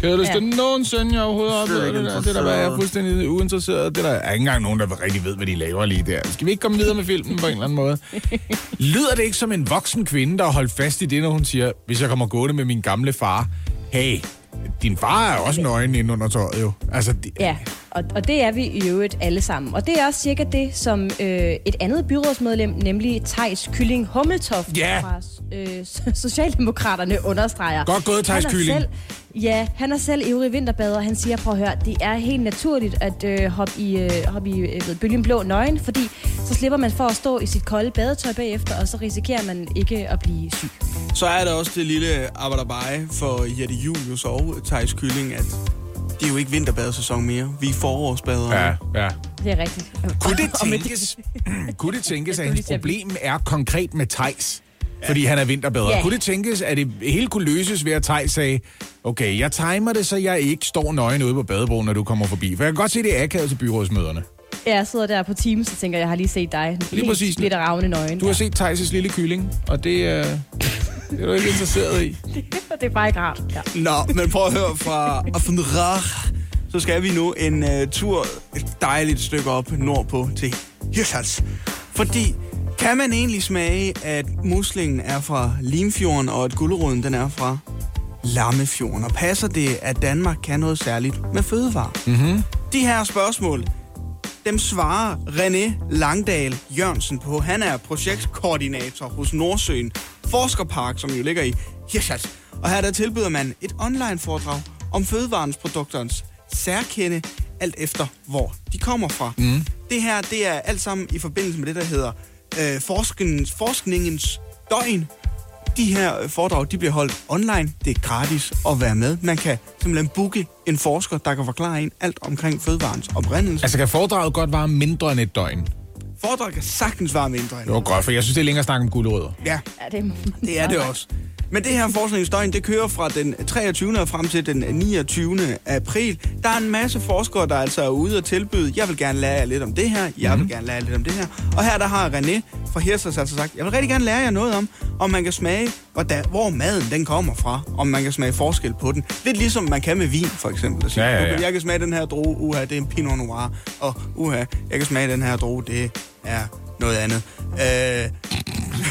Kedeligste ja. Nogensinde, jeg overhovedet har oplevet det der. Det der, jeg er fuldstændig uinteresseret. Det der er ikke engang nogen, der rigtig ved, hvad de laver lige der. Skal vi ikke komme videre med filmen på en eller anden måde? (laughs) Lyder det ikke som en voksen kvinde, der har holdt fast i det, når hun siger, hvis jeg kommer gående med min gamle far, hey, din far er også nøgen inde under tøjet jo. Altså, det, Ja, Og, og det er vi i øvrigt alle sammen. Og det er også cirka det, som øh, et andet byrådsmedlem, nemlig Tejs Kylling Hummeltoft Ja. fra øh, (laughs) Socialdemokraterne understreger. Godt gået, er Kylling. Selv, ja, han er selv ivrig vinterbader. Han siger, prøv at høre, det er helt naturligt at øh, hoppe i, øh, hoppe i øh, bølgen blå nøgen, fordi så slipper man for at stå i sit kolde badetøj bagefter, og så risikerer man ikke at blive syg. Så er der også det lille arbejderbej for Jette Julius og Thijs Kylling, at det er jo ikke vinterbadesæson mere. Vi er forårsbadere. Ja, ja. Det er rigtigt. Kunne det tænkes, (clears throat) kunne det tænkes at hans lige problem er konkret med Tejs? Fordi han er vinterbader. Ja. Kunne det tænkes, at det hele kunne løses ved, at Tejs sagde, okay, jeg timer det, så jeg ikke står nøgen ude på badebroen, når du kommer forbi. For jeg kan godt se, det er akavet til byrådsmøderne. Jeg sidder der på Teams og tænker, jeg har lige set dig. Lige præcis. Splitter ravne nøgen. Du har set Tejs' lille kylling, og det, øh, det er du ikke interesseret i. (laughs) det er bare ikke rart. Ja. Nå, men prøv at høre fra Affenrach. Så skal vi nu en uh, tur et dejligt stykke op nordpå til Hirtshals. Fordi kan man egentlig smage, at muslingen er fra Limfjorden, og at guleroden den er fra Lammefjorden? Og passer det, at Danmark kan noget særligt med fødevarer? Mm-hmm. De her spørgsmål, dem svarer René Langdal Jørgensen på. Han er projektkoordinator hos Nordsøen Forskerpark, som jo ligger i Hirtshals. Og her der tilbyder man et online-foredrag om fødevarens produkternes særkende, alt efter hvor de kommer fra. Mm. Det her, det er alt sammen i forbindelse med det, der hedder øh, forskningens, forskningens døgn. De her foredrag, de bliver holdt online. Det er gratis at være med. Man kan simpelthen booke en forsker, der kan forklare en alt omkring fødevarens oprindelse. Altså, kan foredraget godt vare mindre end et døgn? Foredrag kan sagtens være mindre end Det var godt, for jeg synes, det er længere at snakke om gulerødder. Ja, Ja, det, det er det også. Men det her forskningsdøgn, det kører fra den 23. og frem til den 29. april. Der er en masse forskere, der altså er ude og tilbyde, jeg vil gerne lære jer lidt om det her, jeg vil gerne lære jer lidt om det her. Og her der har René fra Hirsers altså sagt, jeg vil rigtig gerne lære jer noget om, om man kan smage, hvor, hvor maden den kommer fra, om man kan smage forskel på den. Lidt ligesom man kan med vin, for eksempel. Sige, Ja, ja, ja. "Okay, Jeg kan smage den her droge, uha, det er en Pinot Noir, og uha, jeg kan smage den her droge, det er noget andet. Øh, (laughs)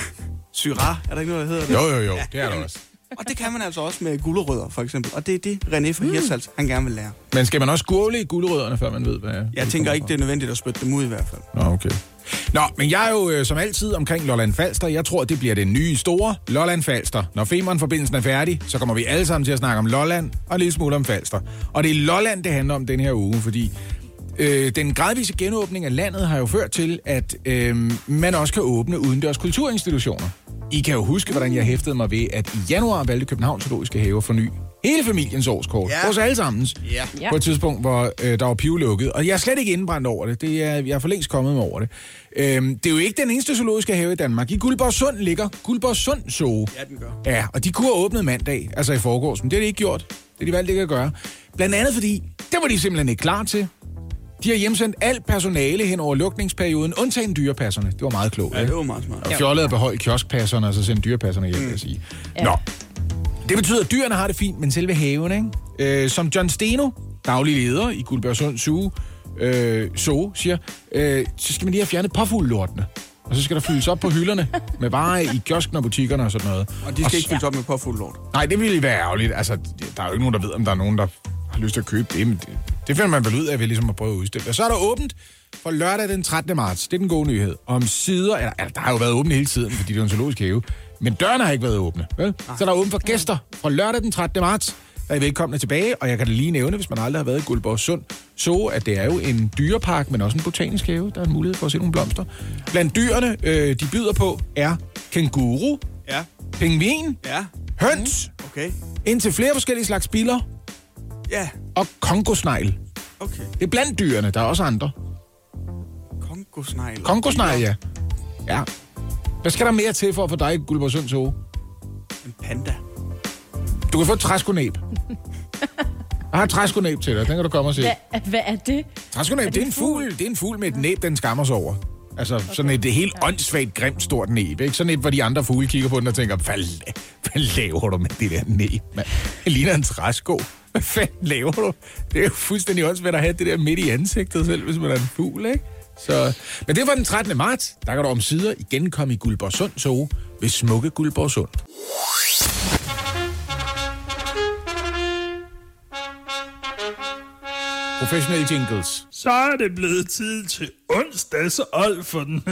Syrah, er der ikke noget, der hedder det? Jo, jo, jo, det er der også. Og det kan man altså også med gulerødder, for eksempel. Og det er det, René fra Hirtshals, han gerne vil lære. Men skal man også skåle i gulerødderne, før man ved, hvad Jeg tænker ikke, det er nødvendigt at spytte dem ud i hvert fald. Nå, okay. Nå, men jeg er jo øh, som altid omkring Lolland Falster. Jeg tror, det bliver den nye store Lolland Falster. Når Femern-forbindelsen er færdig, så kommer vi alle sammen til at snakke om Lolland og en lille smule om Falster. Og det er Lolland, det handler om den her uge, fordi øh, den gradvise genåbning af landet har jo ført til, at øh, man også kan åbne udendørs kulturinstitutioner. I kan jo huske, hvordan jeg hæftede mig ved, at i januar valgte Københavns Zoologiske Have for ny hele familiens årskort. Ja. Vores allesammens. Ja. Ja. På et tidspunkt, hvor øh, der var pivlukket. Og jeg er slet ikke indbrændt over det. det er, jeg er for længst kommet mig over det. Øhm, det er jo ikke den eneste zoologiske have i Danmark. I Guldborgsund ligger Guldborgsund Zoo. Ja, den gør. Ja, og de kunne have åbnet mandag, altså i forgårs, men det har de ikke gjort. Det har de valgt ikke at gøre. Blandt andet fordi, det var de simpelthen ikke klar til. De har hjemsendt alt personale hen over lukningsperioden, undtagen dyrepasserne. Det var meget klogt, Ja, ikke? det var meget smart. Og fjollet at beholde kioskpasserne, og så sende dyrepasserne hjem, vil jeg sige. Nå. Det betyder, at dyrene har det fint, men selve haven, ikke? Øh, som John Steno, daglig leder i Guldbergsund Zoo, øh, Zoo, siger, øh, så skal man lige have fjernet påfuglelortene. Og så skal der fyldes op på hylderne med varer i kiosken og butikkerne og sådan noget. Og de skal ikke fyldes op med påfuld lort. Nej, det ville være ærgerligt. Altså, der er jo ikke nogen, der ved, om der er nogen, der har lyst til at købe det. Men det, det finder man vel ud af ved ligesom at prøve at udstille. Og så er der åbent for lørdag den 13. marts. Det er den gode nyhed. Om sider, eller, eller der har jo været åbent hele tiden, fordi det er en zoologisk have. Men dørene har ikke været åbne. Vel? Så der er åbent for gæster fra lørdag den 13. marts. Der er velkomne tilbage, og jeg kan da lige nævne, hvis man aldrig har været i Guldborg Sund, så at det er jo en dyrepark, men også en botanisk have. Der er en mulighed for at se nogle blomster. Blandt dyrene, øh, de byder på, er kænguru, Ja. pingvin, Ja. høns, Okay. indtil flere forskellige slags biller Ja. og kongosnegl. Okay. Det er blandt dyrene, der er også andre. Kongosnegl. Kongosnegl, ja. Ja. Hvad skal der mere til for at få dig i Guldborgsund Zoo? En panda. Du kan få et træskonæb. (laughs) Jeg har et træskonæb til dig, den kan du komme og se. Hvad, hvad er det? Træskonæb, det er en fugl. Det er en fugl med et næb, den skammer sig over. Altså sådan et helt åndssvagt, grimt, stort næb. Ikke? Sådan et, hvor de andre fugle kigger på den og tænker, hvad, hvad laver du med det der næb, mand? Det ligner en træsko. Hvad fanden laver du? Det er jo fuldstændig åndssvagt at have det der midt i ansigtet selv, hvis man er en fugl, ikke? Så, men det var den 13. marts. Der kan du om sider igen komme i Guldborgsund Zoo ved smukke Guldborgsund. Professionelle jingles. Så er det blevet tid til onsdags for den. (laughs)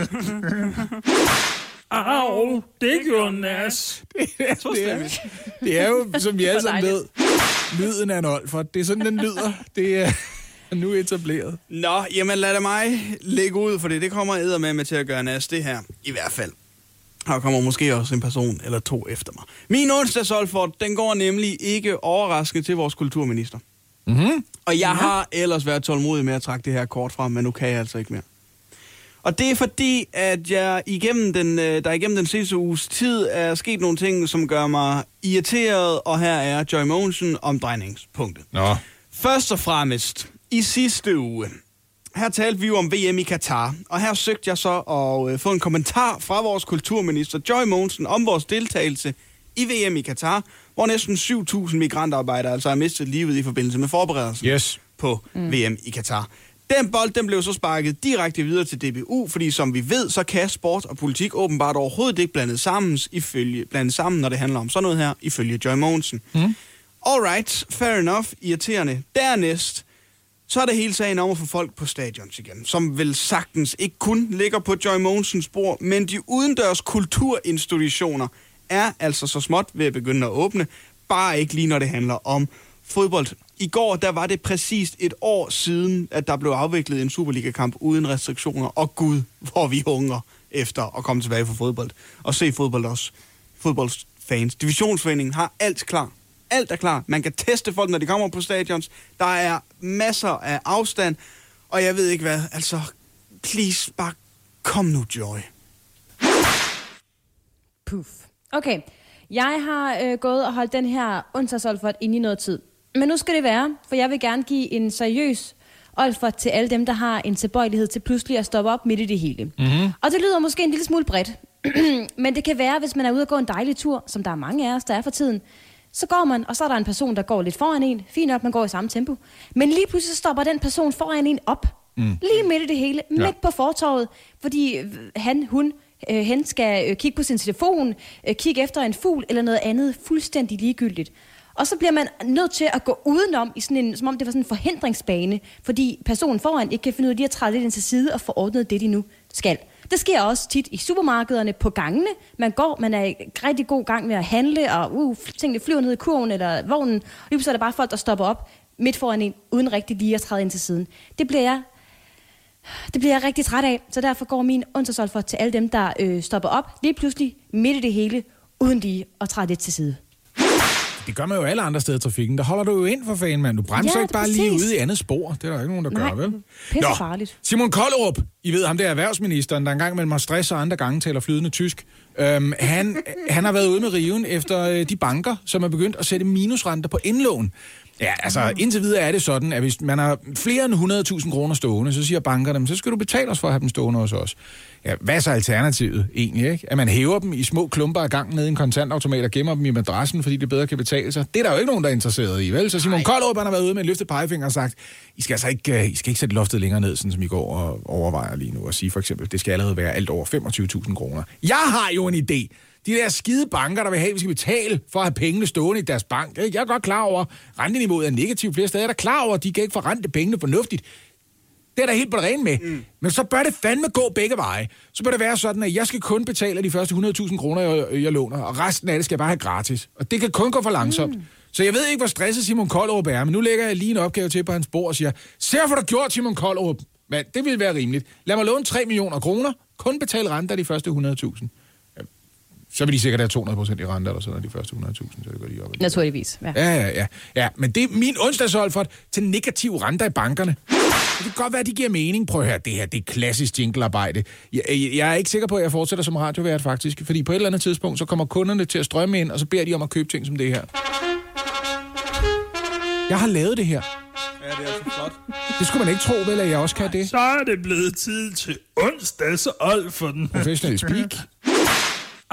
Au, det gjorde nas. det, er, det er jo, som vi (laughs) alle sammen ved, lyden af en olfert. Det er sådan, den lyder. Det er (laughs) nu etableret. Nå, jamen lad det mig lægge ud, for det, det kommer æder med, med til at gøre nas, det her. I hvert fald. Der kommer måske også en person eller to efter mig. Min onsdagsolfort, den går nemlig ikke overraskende til vores kulturminister. Mm-hmm. Og jeg har ellers været tålmodig med at trække det her kort frem, men nu kan jeg altså ikke mere. Og det er fordi, at jeg igennem den, øh, der igennem den sidste uges tid er sket nogle ting, som gør mig irriteret, og her er Joy Mogensen omdrejningspunktet. Nå. Først og fremmest, i sidste uge, her talte vi jo om VM i Katar, og her søgte jeg så at øh, få en kommentar fra vores kulturminister Joy Mogensen om vores deltagelse i VM i Katar, hvor næsten 7.000 migrantarbejdere altså har mistet livet i forbindelse med forberedelsen Yes. på mm. VM i Katar. Den bold den blev så sparket direkte videre til DBU, fordi som vi ved, så kan sport og politik åbenbart overhovedet ikke blandet sammen, ifølge, blandet sammen, når det handler om sådan noget her, ifølge Joy Mogensen. Mm. Alright, fair enough, irriterende. Dernæst, så er det hele sagen om at få folk på stadions igen, som vel sagtens ikke kun ligger på Joy Monsens spor, men de udendørs kulturinstitutioner er altså så småt ved at begynde at åbne, bare ikke lige når det handler om fodbold. I går, der var det præcist et år siden, at der blev afviklet en Superliga-kamp uden restriktioner, og gud, hvor vi hunger efter at komme tilbage for fodbold, og se fodbold også. Fodboldfans. Divisionsforeningen har alt klar. Alt er klar. Man kan teste folk, når de kommer på stadions. Der er masser af afstand, og jeg ved ikke hvad. Altså, please, bare kom nu, Joy. Puff. Okay, jeg har øh, gået og holdt den her onsdagsolfert ind i noget tid. Men nu skal det være, for jeg vil gerne give en seriøs olfert til alle dem, der har en tilbøjelighed til pludselig at stoppe op midt i det hele. Mm-hmm. Og det lyder måske en lille smule bredt, (clears throat) men det kan være, hvis man er ude og gå en dejlig tur, som der er mange af os, der er for tiden, så går man, og så er der en person, der går lidt foran en. Fint nok, man går i samme tempo. Men lige pludselig stopper den person foran en op. Mm. Lige midt i det hele. Ja. Midt på fortorvet. Fordi øh, han, hun, øh, hen skal øh, kigge på sin telefon, øh, kigge efter en fugl eller noget andet fuldstændig ligegyldigt. Og så bliver man nødt til at gå udenom, i sådan en, som om det var sådan en forhindringsbane, fordi personen foran ikke kan finde ud af lige at træde lidt ind til side og få ordnet det, de nu skal. Det sker også tit i supermarkederne på gangene. Man går, man er i rigtig god gang med at handle, og uh, tingene flyver ned i kurven eller vognen. Og lige så er der bare folk, der stopper op midt foran en, uden rigtig lige at træde ind til siden. Det bliver jeg det bliver jeg rigtig træt af, så derfor går min onsdagsolfer til alle dem, der øh, stopper op lige pludselig midt i det hele, uden lige at træde lidt til side. Det gør man jo alle andre steder i trafikken. Der holder du jo ind for fanden, mand. Du bremser Ja, ikke bare lige præcis. ude i andet spor. Det er der ikke nogen, der Nej, gør, vel? pisse farligt. Simon Kollerup, I ved ham, det er erhvervsministeren, der engang mellem har stress og andre gange taler flydende tysk. Øhm, han, han har været ude med riven efter øh, de banker, som er begyndt at sætte minusrenter på indlån. Ja, altså indtil videre er det sådan, at hvis man har flere end 100.000 kroner stående, så siger bankerne, "Men så skal du betale os for at have dem stående hos os. Ja, hvad er så alternativet egentlig, ikke? At man hæver dem i små klumper af gang ned i en kontantautomat og gemmer dem i madrassen, fordi det bedre kan betale sig. Det er der jo ikke nogen, der er interesseret i, vel? Så Simon Koldrup, han har været ude med en løftet pegefinger og sagt, I skal altså ikke, øh, I skal ikke sætte loftet længere ned, sådan som I går og overvejer lige nu, og sige for eksempel, det skal allerede være alt over 25.000 kroner. Jeg har jo en idé. De der skide banker, der vil have, at vi skal betale for at have pengene stående i deres bank. Ikke? Jeg er godt klar over, at renteniveauet er negativt flere steder. Jeg er da klar over, at de kan ikke forrente pengene fornuftigt. Det er der helt på det rene med. Mm. Men så bør det fandme gå begge veje. Så bør det være sådan, at jeg skal kun betale de første 100.000 kroner, jeg, jeg låner, og resten af det skal jeg bare have gratis. Og det kan kun gå for langsomt. Mm. Så jeg ved ikke, hvor stresset Simon Koldrup er, men nu lægger jeg lige en opgave til på hans bord og siger, se hvad du gjort, Simon Koldrup. Men det vil være rimeligt. Lad mig låne 3 millioner kroner, kun betale renter de første 100.000. Så vil de sikkert have 200 procent i renter, eller sådan noget, de første 100.000, så det går lige op. Naturligvis. Ja. Ja, ja, ja. ja men det er min onsdagsolfert til negative renter i bankerne. Det kan godt være, at de giver mening. Prøv at høre, det her det er klassisk jinglearbejde. Jeg, jeg, jeg er ikke sikker på, at jeg fortsætter som radiovært, faktisk. Fordi på et eller andet tidspunkt, så kommer kunderne til at strømme ind, og så beder de om at købe ting som det her. Jeg har lavet det her. Ja, det er altså flot. Det skulle man ikke tro, vel, at jeg også kan det. Så er det blevet tid til onsdags for den. Professional speak.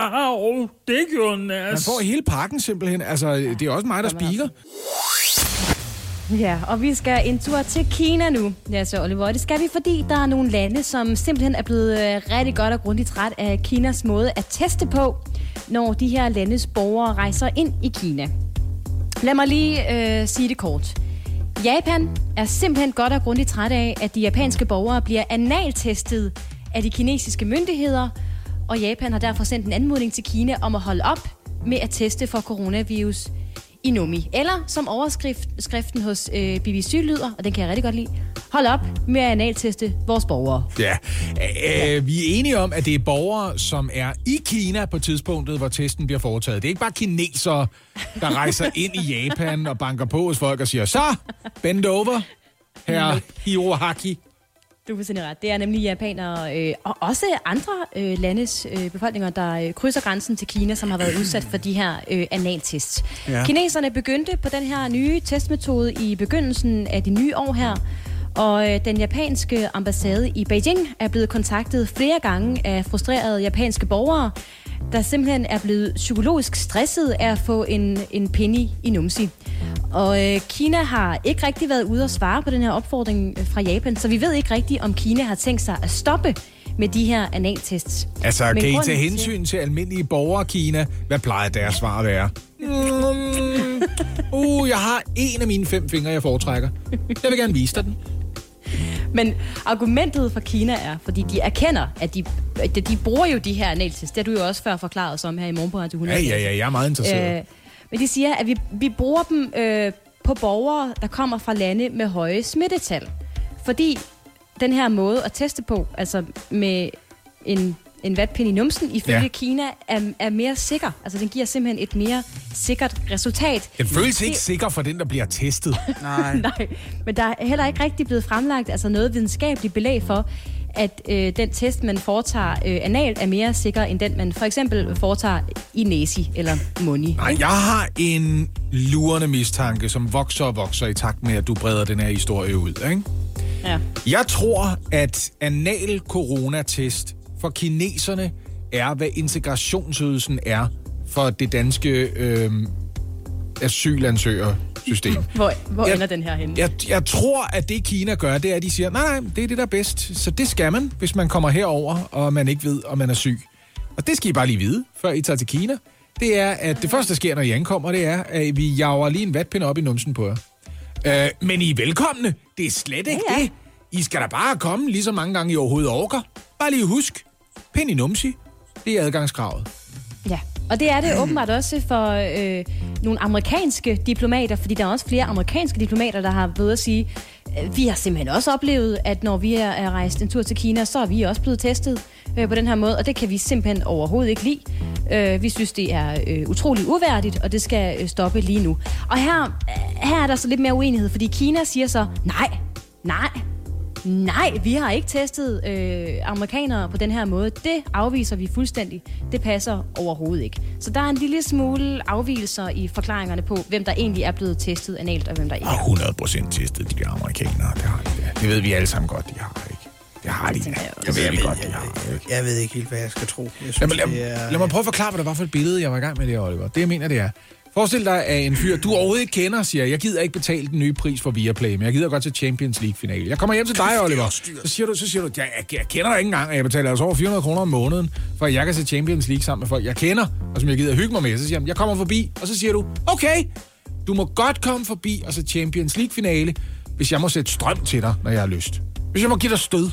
Au, det gjorde Man nas. får hele pakken simpelthen. Altså, det er også mig, der speaker. Ja, og vi skal en tur til Kina nu. Ja, så Oliver, det skal vi, fordi der er nogle lande, som simpelthen er blevet øh, rigtig godt og grundigt træt af Kinas måde at teste på, når de her landes borgere rejser ind i Kina. Lad mig lige øh, sige det kort. Japan er simpelthen godt og grundigt træt af, at de japanske borgere bliver analtestet af de kinesiske myndigheder, og Japan har derfor sendt en anmodning til Kina om at holde op med at teste for coronavirus i Nomi. Eller som overskriften hos øh, BBC lyder, og den kan jeg rigtig godt lide, hold op med at analteste vores borgere. Ja, øh, vi er enige om, at det er borgere, som er i Kina på tidspunktet, hvor testen bliver foretaget. Det er ikke bare kinesere, der rejser (laughs) ind i Japan og banker på hos folk og siger, så, bend over, her Hirohaki. Du er fuldstændig ret. Det er nemlig japanere øh, og også andre øh, landes øh, befolkninger, der øh, krydser grænsen til Kina, som har været udsat for de her øh, analtests. Ja. Kineserne begyndte på den her nye testmetode i begyndelsen af det nye år her, og øh, den japanske ambassade i Beijing er blevet kontaktet flere gange af frustrerede japanske borgere, der simpelthen er blevet psykologisk stresset af at få en, en penny i numsi. Og øh, Kina har ikke rigtig været ude og svare på den her opfordring øh, fra Japan, så vi ved ikke rigtigt, om Kina har tænkt sig at stoppe med de her analtests. Altså, Men kan I tage hensyn til almindelige borgere i Kina? Hvad plejer deres svar at være? (laughs) Mm, uh, jeg har en af mine fem fingre, jeg foretrækker. Jeg vil gerne vise dig den. Men argumentet for Kina er, fordi de erkender, at de, at de bruger jo de her analtests. Det har du jo også før forklaret os om her i morgen på Radio 100. Ja, ja, ja, jeg er meget interesseret. Øh, men de siger, at vi, vi bruger dem øh, på borgere, der kommer fra lande med høje smittetal. Fordi den her måde at teste på, altså med en, en vatpind i numsen, ifølge Ja. Kina, er, er mere sikker. Altså den giver simpelthen et mere sikkert resultat. Den føles ikke Det- sikker for den, der bliver testet. (laughs) Nej. Nej, men der er heller ikke rigtig blevet fremlagt altså noget videnskabeligt belæg for, at øh, den test, man foretager øh, analt, er mere sikker end den, man for eksempel foretager i næsi eller mundi. Nej, jeg har en lurende mistanke, som vokser og vokser i takt med, at du breder den her historie ud. Ikke? Ja. Jeg tror, at anal coronatest for kineserne er, hvad integrationsydelsen er for det danske øh, asylansøgersystem. (laughs) Hvor, hvor Jeg- ender den her henne? Jeg, jeg tror, at det Kina gør, det er, at de siger, nej, nej, det er det, der er bedst. Så det skal man, hvis man kommer herover, og man ikke ved, om man er syg. Og det skal I bare lige vide, før I tager til Kina. Det er, at det første, der sker, når I ankommer, det er, at vi jager lige en vatpind op i numsen på jer. Øh, men I er velkomne. Det er slet ikke Ja, ja. det. I skal da bare komme lige så mange gange, I overhovedet orker. Bare lige husk. Pind i numsi. Det er adgangskravet. Ja, og det er det åbenbart også for øh, nogle amerikanske diplomater, fordi der er også flere amerikanske diplomater, der har været at sige, øh, vi har simpelthen også oplevet, at når vi er, er rejst en tur til Kina, så er vi også blevet testet øh, på den her måde, og det kan vi simpelthen overhovedet ikke lide. Øh, vi synes, det er øh, utrolig uværdigt, og det skal øh, stoppe lige nu. Og her, øh, her er der så lidt mere uenighed, fordi Kina siger så, nej, nej, Nej, vi har ikke testet øh, amerikanere på den her måde. Det afviser vi fuldstændig. Det passer overhovedet ikke. Så der er en lille smule afvielser i forklaringerne på, hvem der egentlig er blevet testet analt, og hvem der ikke er. 100 procent testet, de der amerikanere. Det har de. Det ved vi alle sammen godt, de har ikke. Det har de jeg Det ved vi godt, de har. ikke. Jeg ved ikke helt, hvad jeg skal tro. Jeg synes, Lad mig, lad, det er... lad mig prøve at forklare, hvad det var for et billede, jeg var i gang med det, Oliver. Det, jeg mener, det er... Forestil dig, at en fyr, du overhovedet ikke kender, siger, jeg gider ikke betale den nye pris for Viaplay, men jeg gider godt til Champions League-finale. Jeg kommer hjem til dig, Oliver. Så siger du, så siger du jeg, jeg, jeg kender dig ikke engang, og jeg betaler altså over 400 kroner om måneden, for at jeg kan se Champions League sammen med folk, jeg kender, og som jeg gider hygge mig med. Så siger jeg, jeg kommer forbi, og så siger du, okay, du må godt komme forbi og se Champions League-finale, hvis jeg må sætte strøm til dig, når jeg har lyst. Hvis jeg må give dig stød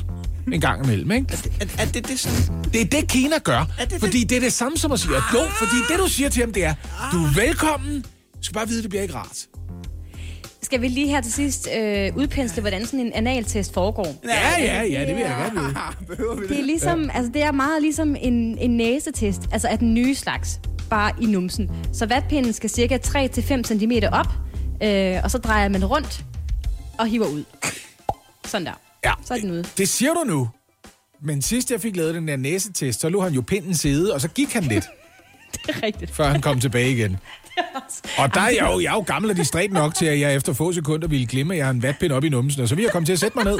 (laughs) en gang imellem, ikke? Er, er det det sådan? Det er det, Kina gør. det det? fordi det er det samme som at sige, at jo, fordi det, du siger til ham, det er, du er velkommen. Du skal bare vide, det bliver ikke rart. Skal vi lige her til sidst øh, udpensle, hvordan sådan en analtest foregår? Ja, ja, ja, det vil jeg gerne vide. (laughs) Det er ligesom, ja. altså det er meget ligesom en, en næsetest, altså af den nye slags, bare i numsen. Så vatpinden skal cirka 3-5 cm op, øh, og så drejer man rundt og hiver ud. Sådan der. Ja, Så er den ude. det siger du nu. Men sidst jeg fik lavet den der næsetest, så lå han jo pinden sidde, og så gik han lidt, (laughs) Det er rigtigt. før han kom tilbage igen. (laughs) Og der er jeg jo, jeg er jo gammel og distræt nok til, at jeg efter få sekunder ville glemme, at jeg har en vatpind op i numsen, og så vil jeg komme til at sætte mig ned.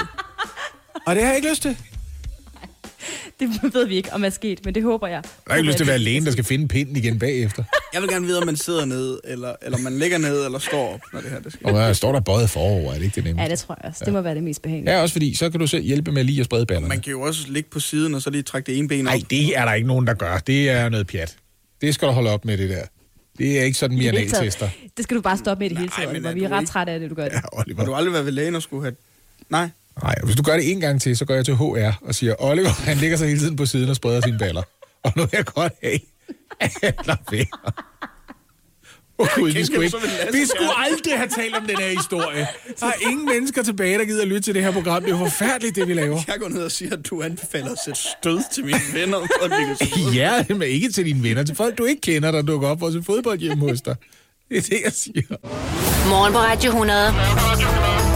Og det har jeg ikke lyst til. Det (laughs) ved vi ikke, om er sket, men det håber jeg. Jeg har ikke lyst til at være lægen, der skal finde pinden igen bagefter. (laughs) Jeg vil gerne vide, om man sidder ned, eller, eller man ligger ned, eller står op, når det her det sker. Og der står der bøjet forover, er det ikke det nemme? Ja, det tror jeg også. Det må være det mest behagelige. Ja, også fordi, så kan du selv hjælpe med lige at sprede ballerne. Man kan jo også ligge på siden, og så lige trække det ene ben op. Nej, det er der ikke nogen, der gør. Det er noget pjat. Det skal du holde op med, det der. Det er ikke sådan, I det hele Mia taget. tester. Det skal du bare stoppe med i det hele Nej, taget, men Oliver. er Vi er ret ikke- trætte af det, du gør det. Ja, Har Oliver. du aldrig været ved lægen og skulle have... Nej. Nej, hvis du gør det en gang til, så går jeg til HR og siger, Oliver, han ligger sig hele tiden på siden og spreder sine baller. Og nu vil jeg godt han lader være. Åh oh, Gud, vi skulle, ikke, vi skulle aldrig have talt om den her historie. Der er ingen mennesker tilbage, der gider at lytte til det her program. Det er jo forfærdeligt, det vi laver. Jeg går ned og siger, at du anbefaler at sætte stød til mine venner. (laughs) Ja, men ikke til dine venner. Til folk, du ikke kender, der dukker op og til fodbold hjemme hos dig. Det er det, jeg siger. Morgen på Radio 100.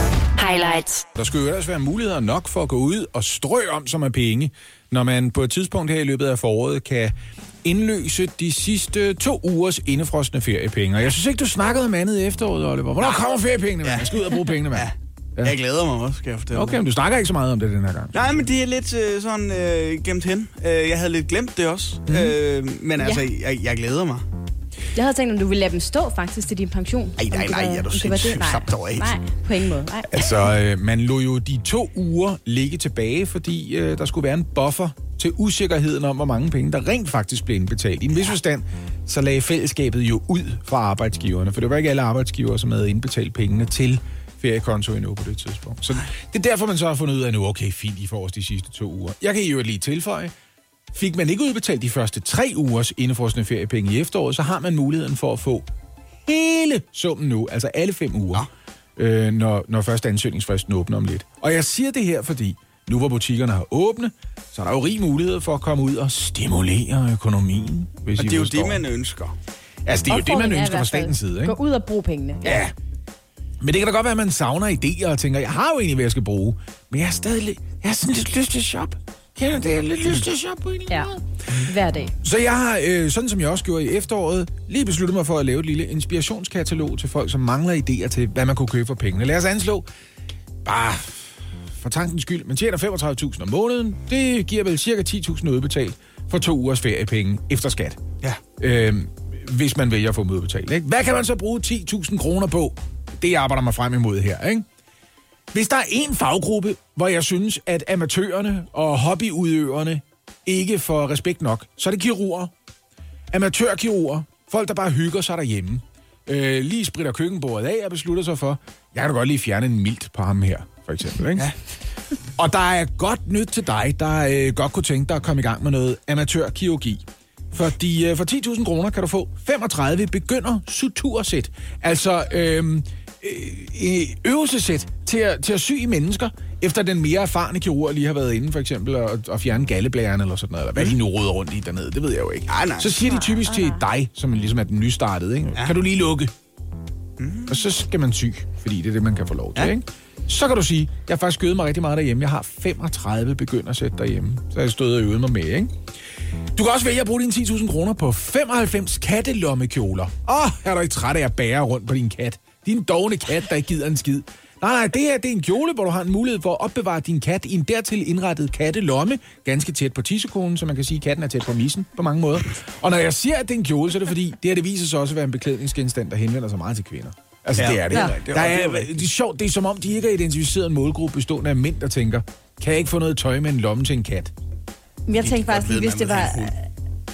Highlights. Der skulle jo ellers være muligheder nok for at gå ud og strø om som er penge, når man på et tidspunkt her i løbet af foråret kan indløse de sidste to ugers indefrostende feriepenge. Og jeg synes ikke, du snakkede om andet i efteråret, Oliver. Hvornår kommer feriepengene, mand? Jeg skal ud og bruge pengene, mand. Ja. Jeg glæder mig også, skal jeg fortælle Okay, men du snakker ikke så meget om det den her gang. Nej, men det er lidt øh, sådan øh, gemt hen. Øh, jeg havde lidt glemt det også. Mm. Øh, men altså, jeg, jeg glæder mig. Jeg havde tænkt, om du ville lade dem stå faktisk til din pension. Ej, nej, nej, var- er du om det var det? sindssyg? Nej. Slap dog af. Nej, på ingen måde. Nej. Altså, øh, man lå jo de to uger ligge tilbage, fordi øh, der skulle være en buffer til usikkerheden om, hvor mange penge, der rent faktisk blev indbetalt. I en vis forstand, så lagde fællesskabet jo ud fra arbejdsgiverne, for det var ikke alle arbejdsgivere, som havde indbetalt pengene til feriekonto endnu på det tidspunkt. Så det er derfor, man så har fundet ud af nu, okay, fint, I får os de sidste to uger. Jeg kan jo lige tilføje, fik man ikke udbetalt de første tre ugers indefrostende feriepenge i efteråret, så har man muligheden for at få hele summen nu, altså alle fem uger, øh, når, når først ansøgningsfristen åbner om lidt. Og jeg siger det her, fordi nu hvor butikkerne har åbne, så er der jo rig mulighed for at komme ud og stimulere økonomien, hvis Og I det er jo det, man ønsker. Altså, det er jo det, man er ønsker fra statens side, ikke? Gå ud og brug pengene. Ja. Men det kan da godt være, at man savner idéer og tænker, jeg har jo egentlig, hvad jeg skal bruge. Men jeg har stadig jeg har sådan lidt lyst til at shoppe. Kender du det? Har lidt lyst til at shoppe på en eller Ja. anden måde. Hver dag. Så jeg har, øh, sådan som jeg også gjorde i efteråret, lige besluttet mig for at lave et lille inspirationskatalog til folk, som mangler idéer til, hvad man kunne købe for pengene. Lad os anslå, bare for tankens skyld, man tjener 35.000 om måneden. Det giver vel cirka 10.000 udbetalt for to ugers feriepenge efter skat. Ja. Øh, hvis man vælger at få dem udbetalt. Ikke? Hvad kan man så bruge 10.000 kroner på? Det arbejder mig frem imod her. Ikke? Hvis der er en faggruppe, hvor jeg synes, at amatørerne og hobbyudøverne ikke får respekt nok, så er det kirurger. Amatørkirurger. Folk, der bare hygger sig derhjemme. Øh, lige spritter køkkenbordet af og beslutter sig for, jeg kan da godt lige fjerne en milt på ham her, for eksempel. Ikke? Ja. Og der er godt nyt til dig, der øh, godt kunne tænke dig at komme i gang med noget amatørkirurgi. Fordi øh, for 10.000 kroner kan du få 35 begynder sutursæt. Altså øh, øh, øvelsesæt til at, til at sy i mennesker, efter den mere erfarne kirurg lige har været inde for eksempel og, og fjerne galleblæren eller sådan noget, eller hvad de nu råder rundt i dernede, det ved jeg jo ikke. Nej, nej. Så siger de typisk til dig, som ligesom er den nystartede, ikke? Ja. kan du lige lukke? Mm. Og så skal man sy, fordi det er det, man kan få lov til, ja. ikke? Så kan du sige, jeg har faktisk øvet mig rigtig meget derhjemme. Jeg har 35 begyndersæt derhjemme. Så jeg stået og øvet mig med, ikke? Du kan også vælge at bruge dine 10.000 kroner på 95 kattelommekjoler. Åh, oh, er du ikke træt af at bære rundt på din kat? Din dogne kat, der ikke gider en skid. Nej, nej, det her det er en kjole, hvor du har en mulighed for at opbevare din kat i en dertil indrettet kattelomme, ganske tæt på tissekonen, så man kan sige, at katten er tæt på missen på mange måder. Og når jeg siger, at det er en kjole, så er det fordi, det her det viser sig også at være en beklædningsgenstand, der henvender sig meget til kvinder. Altså, ja, det er det. Ja. Der er, det er sjovt, det er som om, de ikke har identificeret en målgruppe bestående af mænd, der tænker, kan jeg ikke få noget tøj med en lomme til en kat? Jeg tænkte faktisk, lige, hvis det var...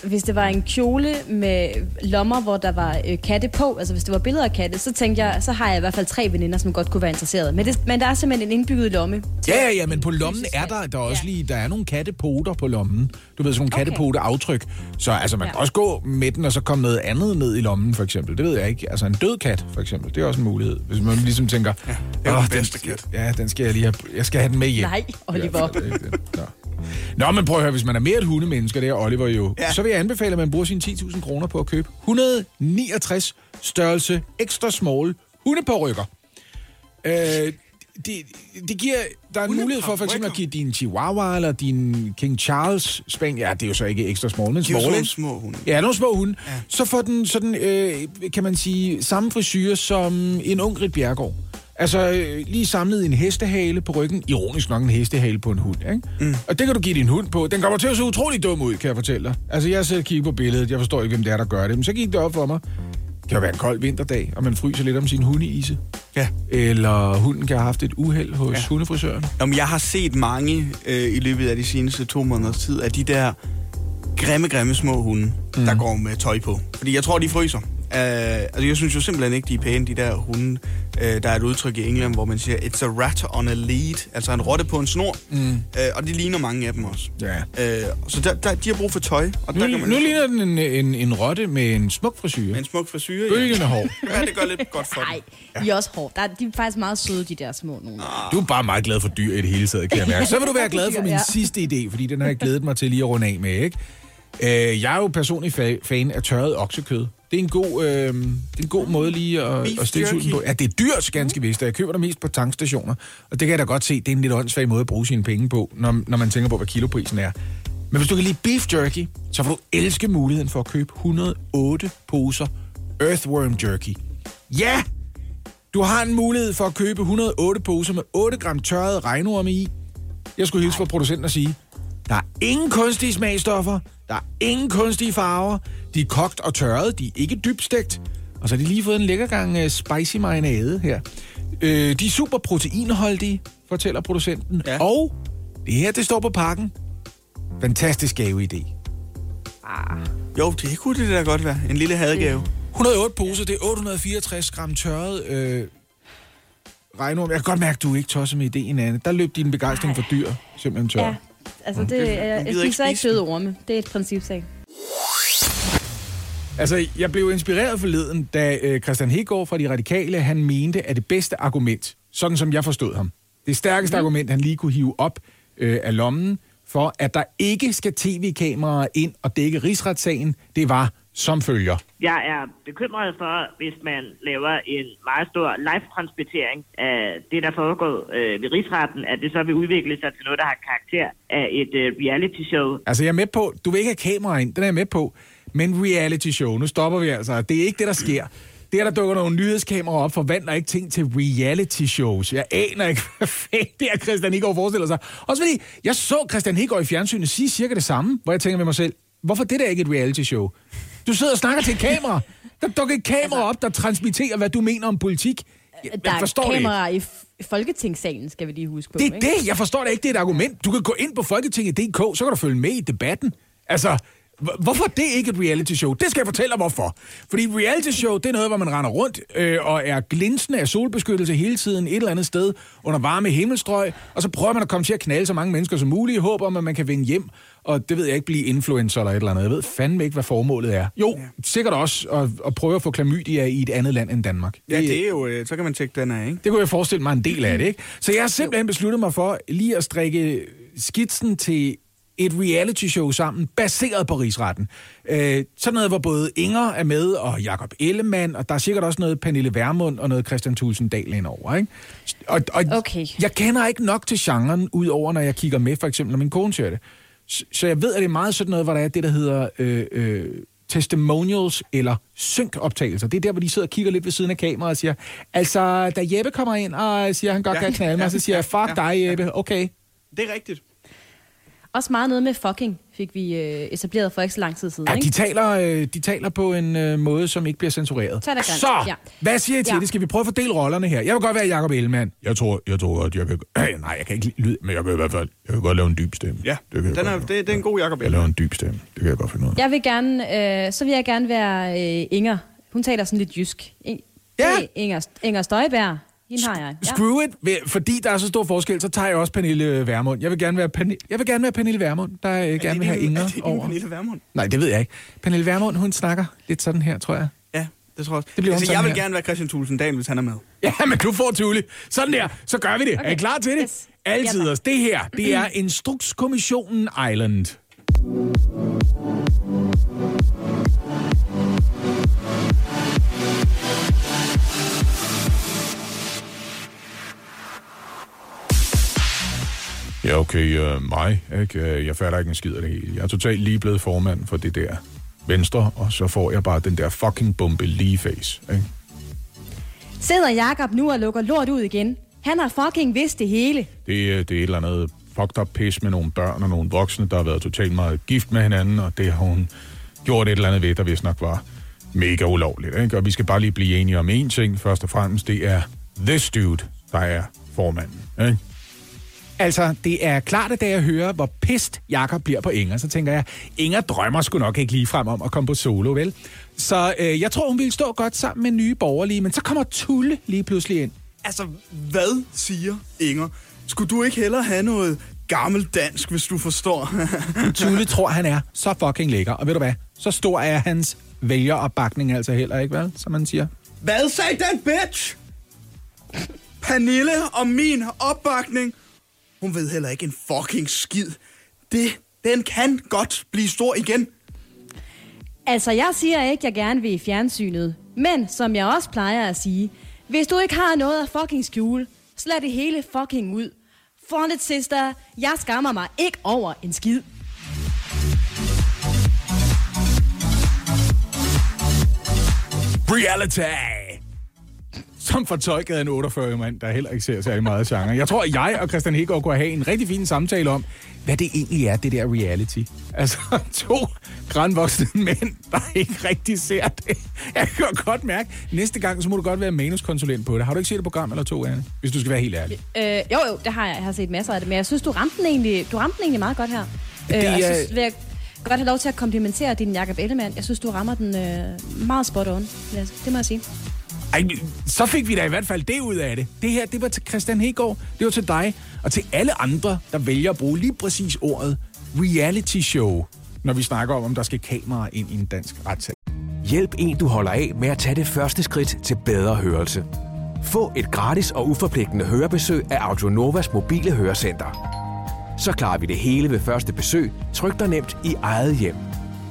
Hvis det var en kjole med lommer, hvor der var øh, katte på, altså hvis det var billeder af katte, så tænkte jeg, så har jeg i hvert fald tre veninder, som godt kunne være interesserede. Men, det, men der er simpelthen en indbygget lomme. Ja, ja, ja, men på lommen er der, der er også Ja. lige, der er nogle kattepoter på lommen. Du ved, sådan nogle Okay. kattepote-aftryk. Så altså, man Ja. kan også gå med den, og så komme noget andet ned i lommen, for eksempel. Det ved jeg ikke. Altså en død kat, for eksempel. Det er også en mulighed. Hvis man ligesom tænker, ja, det er den kat." Ja, den skal jeg lige have, jeg skal have den med hjem. Nej, Oliver. Ja, det ikke det. Nå. Men prøv at høre, hvis man er mere et hundemenneske, det er Oliver jo, ja. Så vil jeg anbefale, at man bruger sine 10.000 kroner på at købe 169 størrelse ekstra small hundeparykker. Øh, det, det giver, der er en mulighed for for eksempel at give din Chihuahua eller din King Charles Spaniel, ja, det er jo så ikke ekstra small, men er small, sådan nogle ikke? små hunde. Ja, nogle små hunde. Ja. Så får den sådan, øh, kan man sige, samme frisyr som en ung Rit Bjergård. Altså øh, lige samlet i en hestehale på ryggen. Ironisk nok en hestehale på en hund, ikke? Mm. Og det kan du give din hund på. Den kommer til at se utrolig dum ud, kan jeg fortælle dig. Altså jeg og kigger på billedet. Jeg forstår ikke, hvem det er, der gør det. Men så gik det op for mig. Det kan jo være en kold vinterdag, og man fryser lidt om sin hundeise. Ja. Eller hunden kan have haft et uheld hos. Ja. hundefrisøren. Jamen, jeg har set mange øh, i løbet af de seneste to måneders tid af de der grimme, grimme små hunde, mm. der går med tøj på. Fordi jeg tror, de fryser. Altså, jeg synes jo simpelthen ikke, de er pæne, de der hunde. Øh, der er et udtryk i England, hvor man siger, it's a rat on a lead. Altså en rotte på en snor. Mm. Øh, og de ligner mange af dem også. Ja. Øh, så der, der, de har brug for tøj. Og Nu, der kan man nu ligner den en, en, en rotte med en smuk frisyr. med en smuk frisyr. Bølgende hår. (laughs) Ja, det gør lidt godt for Nej, dem. de er også hårde. Der, er- de er faktisk meget søde, de der små nogle. Du er bare meget glad for dyr i det hele taget, kan jeg mærke. Så vil du være (laughs) glad for min Ja. sidste idé, fordi den har jeg glædet mig til lige at runde af med, ikke? Øh, jeg er jo personlig fa- fan af tørret oksekød. Det er en god, øh, det er en god måde lige at, Beef at stille sulten på. Ja, det er dyrt, ganske vist. og Jeg køber det mest på tankstationer. Og det kan jeg da godt se, det er en lidt åndssvag måde at bruge sine penge på, når, når man tænker på, hvad kiloprisen er. Men hvis du kan lide beef jerky, så får du elske muligheden for at købe 108 poser earthworm jerky. Ja! Du har en mulighed for at købe 108 poser med 8 gram tørrede regnorme i. Jeg skulle hilse fra producenten og sige, der er ingen kunstige smagstoffer, der er ingen kunstige farver, de er kogt og tørret, de er ikke dybstegt, og så har de lige fået en lækker gang uh, spicy marinade her. Øh, de er super proteinholdige, fortæller producenten, Ja. og det her, det står på pakken. Fantastisk gaveidé. Jo, det kunne det da godt være. En lille hadegave. 108 poser, det er 864 gram tørret øh, regnorm. Jeg kan godt mærke, at du ikke tosset med ideen, Anne. Der løb din begejstring for dyr simpelthen tør. Ja, altså det, jeg, jeg ikke spiser ikke døde orme. Det er et principsag. Altså, jeg blev inspireret forleden, da øh, Christian Hegård fra De Radikale, han mente, at det bedste argument, sådan som jeg forstod ham, det stærkeste mm. argument, han lige kunne hive op øh, af lommen, for at der ikke skal tv-kameraer ind og dække rigsretssagen, det var som følger. Jeg er bekymret for, hvis man laver en meget stor live-transmittering af det, der foregår øh, ved rigsretten, at det så vil udvikle sig til noget, der har karakter af et øh, reality-show. Altså, jeg er med på, du vil ikke have kamera ind, den er jeg med på, men reality show, nu stopper vi altså. Det er ikke det, der sker. Det, er, der dukker nogle nyhedskameraer op, forvandler ikke ting til reality shows. Jeg aner ikke, (laughs) hvad fanden det er, Christian Hegård forestiller sig. Også fordi, jeg så Christian Hegård i fjernsynet sige cirka det samme, hvor jeg tænker med mig selv, hvorfor det der ikke et reality show? Du sidder og snakker til et kamera. Der dukker et kamera op, der transmitterer, hvad du mener om politik. Jeg, Der jeg er forstår ikke. kameraer i Folketingssalen, skal vi lige huske på. Det er ikke? det. Jeg forstår det ikke, det er et argument. Du kan gå ind på Folketinget.dk, så kan du følge med i debatten. Altså, hvorfor det ikke et reality show? Det skal jeg fortælle dig, hvorfor. Fordi reality show, det er noget, hvor man render rundt øh, og er glinsende af solbeskyttelse hele tiden et eller andet sted under varme himmelstrøg, og så prøver man at komme til at knalde så mange mennesker som muligt i håb om, at man kan vinde hjem, og det ved jeg ikke, blive influencer eller et eller andet. Jeg ved fandme ikke, hvad formålet er. Jo, ja. sikkert også at, at prøve at få klamydia i et andet land end Danmark. Ja, det er jo... øh, Så kan man tjekke den af, ikke? Det kunne jeg forestille mig en del af det, ikke? Så jeg har simpelthen besluttet mig for lige at strikke skitsen til et reality show sammen, baseret på rigsretten. Øh, sådan noget, hvor både Inger er med, og Jakob Ellemann, og der er sikkert også noget Pernille Vermund og noget Christian Thulsen Dahl indover, ikke? Og, og Okay. jeg kender ikke nok til genren, udover når jeg kigger med, for eksempel, når min kone ser det. Så, så jeg ved, at det er meget sådan noget, hvor der er det, der hedder... Øh, øh, testimonials eller synkoptagelser. Det er der, hvor de sidder og kigger lidt ved siden af kameraet og siger, altså, da Jeppe kommer ind og siger, at han godt Ja, kan knalde mig, ja, så siger jeg, (laughs) fuck ja, dig, Jeppe, okay. Det er rigtigt. Også meget noget med fucking fik vi øh, etableret for ikke så lang tid siden. Ja, de ikke? taler, øh, de taler på en øh, måde, som ikke bliver censureret. Er grænser, Så, ja. hvad siger I til Ja. det? Skal vi prøve at fordele rollerne her? Jeg vil godt være Jacob Ellemann. Jeg tror, jeg tror godt, jeg kan... Øh, (clears throat) nej, jeg kan ikke lide lyd, men jeg kan i hvert fald... Jeg kan godt lave en dyb stemme. Ja, det kan jeg den er, godt. det, det er en god Jacob Jeg laver en dyb stemme. Det kan jeg godt finde ud af. Jeg vil gerne, øh, så vil jeg gerne være øh, Inger. Hun taler sådan lidt jysk. In- Ja. Er Inger, Inger Støjberg. Hende har jeg. Ja. Screw it. Fordi der er så stor forskel, så tager jeg også Pernille Vermund. Jeg vil gerne være, Pernille, jeg vil gerne være Pernille Vermund, der øh, gerne vil have Inger Er det din over. Pernille Vermund? Nej, det ved jeg ikke. Pernille Vermund, hun snakker lidt sådan her, tror jeg. Ja, det tror jeg også. Det bliver altså, sådan jeg vil her. gerne være Christian Thulsen Dahl, hvis han er med. Ja, (laughs) men du får Tuli. Sådan der. Så gør vi det. Okay. Er I klar til det? Yes. Altid. Ja, det her, det er Instrukskommissionen Island. Ja, okay, uh, mig, ikke? Øh, Jeg fatter ikke en skid af det hele. Jeg er totalt lige blevet formand for det der venstre, og så får jeg bare den der fucking bombe lige face, ikke? Sidder Jakob nu og lukker lort ud igen? Han har fucking vidst det hele. Det, er- det er et eller andet fucked up pis med nogle børn og nogle voksne, der har været totalt meget gift med hinanden, og det har hun gjort et eller andet ved, der vist nok var mega ulovligt. Ikke? Og vi skal bare lige blive enige om én ting. Først og fremmest, det er this dude, der er formanden. Ikke? Altså, det er klart, at da jeg hører, hvor pist Jakob bliver på Inger, så tænker jeg, Inger drømmer sgu nok ikke lige frem om at komme på solo, vel? Så øh, jeg tror, hun ville stå godt sammen med nye borgerlige, men så kommer Tulle lige pludselig ind. Altså, hvad siger Inger? Skulle du ikke hellere have noget gammelt dansk, hvis du forstår? (laughs) Tulle tror, han er så fucking lækker, og ved du hvad? Så stor er hans vælgeropbakning altså heller ikke, vel? Som man siger. hvad sagde den bitch? Pernille og min opbakning. Hun ved heller ikke en fucking skid. Det, den kan godt blive stor igen. Altså, jeg siger ikke, jeg gerne vil i fjernsynet. Men, som jeg også plejer at sige, hvis du ikke har noget at fucking skjule, så lad det hele fucking ud. For it, sister. Jeg skammer mig ikke over en skid. Reality! Som fortolket af en 48 mand, der heller ikke ser særlig meget genre. Jeg tror, at jeg og Christian Hegård kunne have en rigtig fin samtale om, hvad det egentlig er, det der reality. Altså, (laughs) to grænvoksne (laughs) mænd, der ikke rigtig ser det. Jeg kan godt mærke, næste gang, så må du godt være manuskonsulent på det. Har du ikke set et program eller to, Anne? Hvis du skal være helt ærlig. Øh, jo, jo, det har jeg. Jeg har set masser af det. Men jeg synes, du ramte den egentlig, du ramte den egentlig meget godt her. Øh, Det og jeg synes, vil jeg godt have lov til at komplimentere din Jacob Ellemann. Jeg synes, du rammer den øh, meget spot on. Det må jeg sige. Ej, så fik vi da i hvert fald det ud af det. Det her, det var til Christian Hegård, det var til dig, og til alle andre, der vælger at bruge lige præcis ordet reality show, når vi snakker om, om der skal kameraer ind i en dansk retssag. Hjælp en, du holder af med at tage det første skridt til bedre hørelse. Få et gratis og uforpligtende hørebesøg af Audionovas mobile hørecenter. Så klarer vi det hele ved første besøg, tryk dig nemt i eget hjem.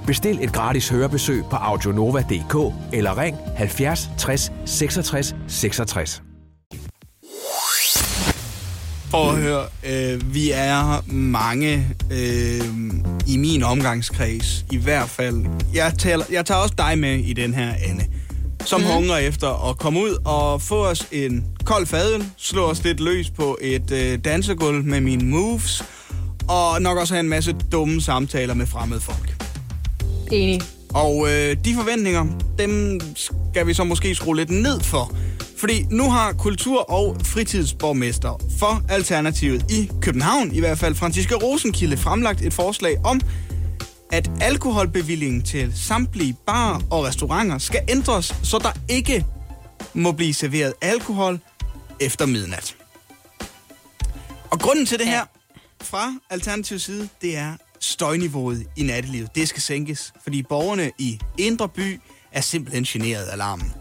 Bestil et gratis hørebesøg på audionova.dk eller ring 70 60 66 66. For at høre, øh, vi er mange øh, i min omgangskreds, i hvert fald. Jeg, taler, jeg tager også dig med i den her, Anne, som mm. hungrer efter at komme ud og få os en kold fadøl, slå os lidt løs på et øh, dansegulv med mine moves, og nok også have en masse dumme samtaler med fremmede folk. Enig. Og øh, de forventninger, dem skal vi så måske skrue lidt ned for. Fordi nu har kultur- og fritidsborgmester for Alternativet i København, i hvert fald Franziska Rosenkilde, fremlagt et forslag om, at alkoholbevillingen til samtlige barer og restauranter skal ændres, så der ikke må blive serveret alkohol efter midnat. Og grunden til det her fra Alternativets side, det er støjniveauet i nattelivet. Det skal sænkes, fordi borgerne i Indre By er simpelthen generet af larmen.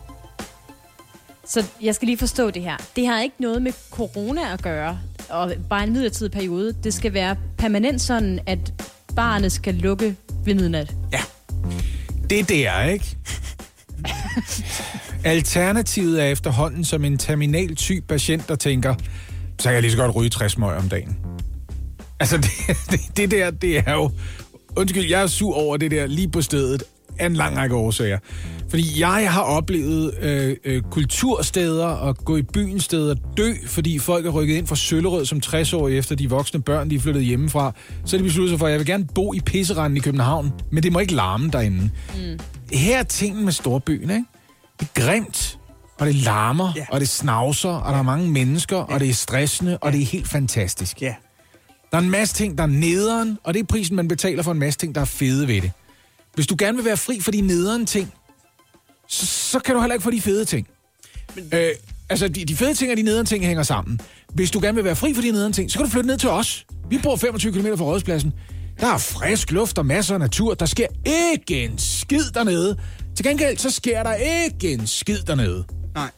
Så jeg skal lige forstå det her. Det har ikke noget med corona at gøre, og bare en midlertidig periode. Det skal være permanent sådan, at barnet skal lukke ved midnat. Ja, Det er det, er, ikke? (laughs) Alternativet er efterhånden som en terminal type patient, der tænker, så kan jeg lige så godt ryge 60 møg om dagen. Altså, (laughs) det, det, det der, det er jo... Undskyld, jeg er sur over det der lige på stedet af en lang række årsager. Fordi jeg har oplevet øh, øh, kultursteder og gå i byen steder dø, fordi folk er rykket ind fra Søllerød som 60 år efter de voksne børn, de er flyttet hjemmefra. Så er de besluttet sig for, at jeg vil gerne bo i pisseranden i København, men det må ikke larme derinde. Mm. Her er tingen med storbyen, ikke? Det er grimt, og det larmer, Ja. ja. og det snavser, og der er mange mennesker, og det er stressende, og det er helt fantastisk. ja. Der er en masse ting, der er nederen, og det er prisen, man betaler for en masse ting, der er fede ved det. Hvis du gerne vil være fri for de nederen ting, så, så kan du heller ikke få de fede ting. Men... Øh, altså, de, de fede ting og de nederen ting hænger sammen. Hvis du gerne vil være fri for de nederen ting, så kan du flytte ned til os. Vi bor 25 km fra Rådspladsen. Der er frisk luft og masser af natur. Der sker ikke en skid dernede. Til gengæld, så sker der ikke en skid dernede. Nej.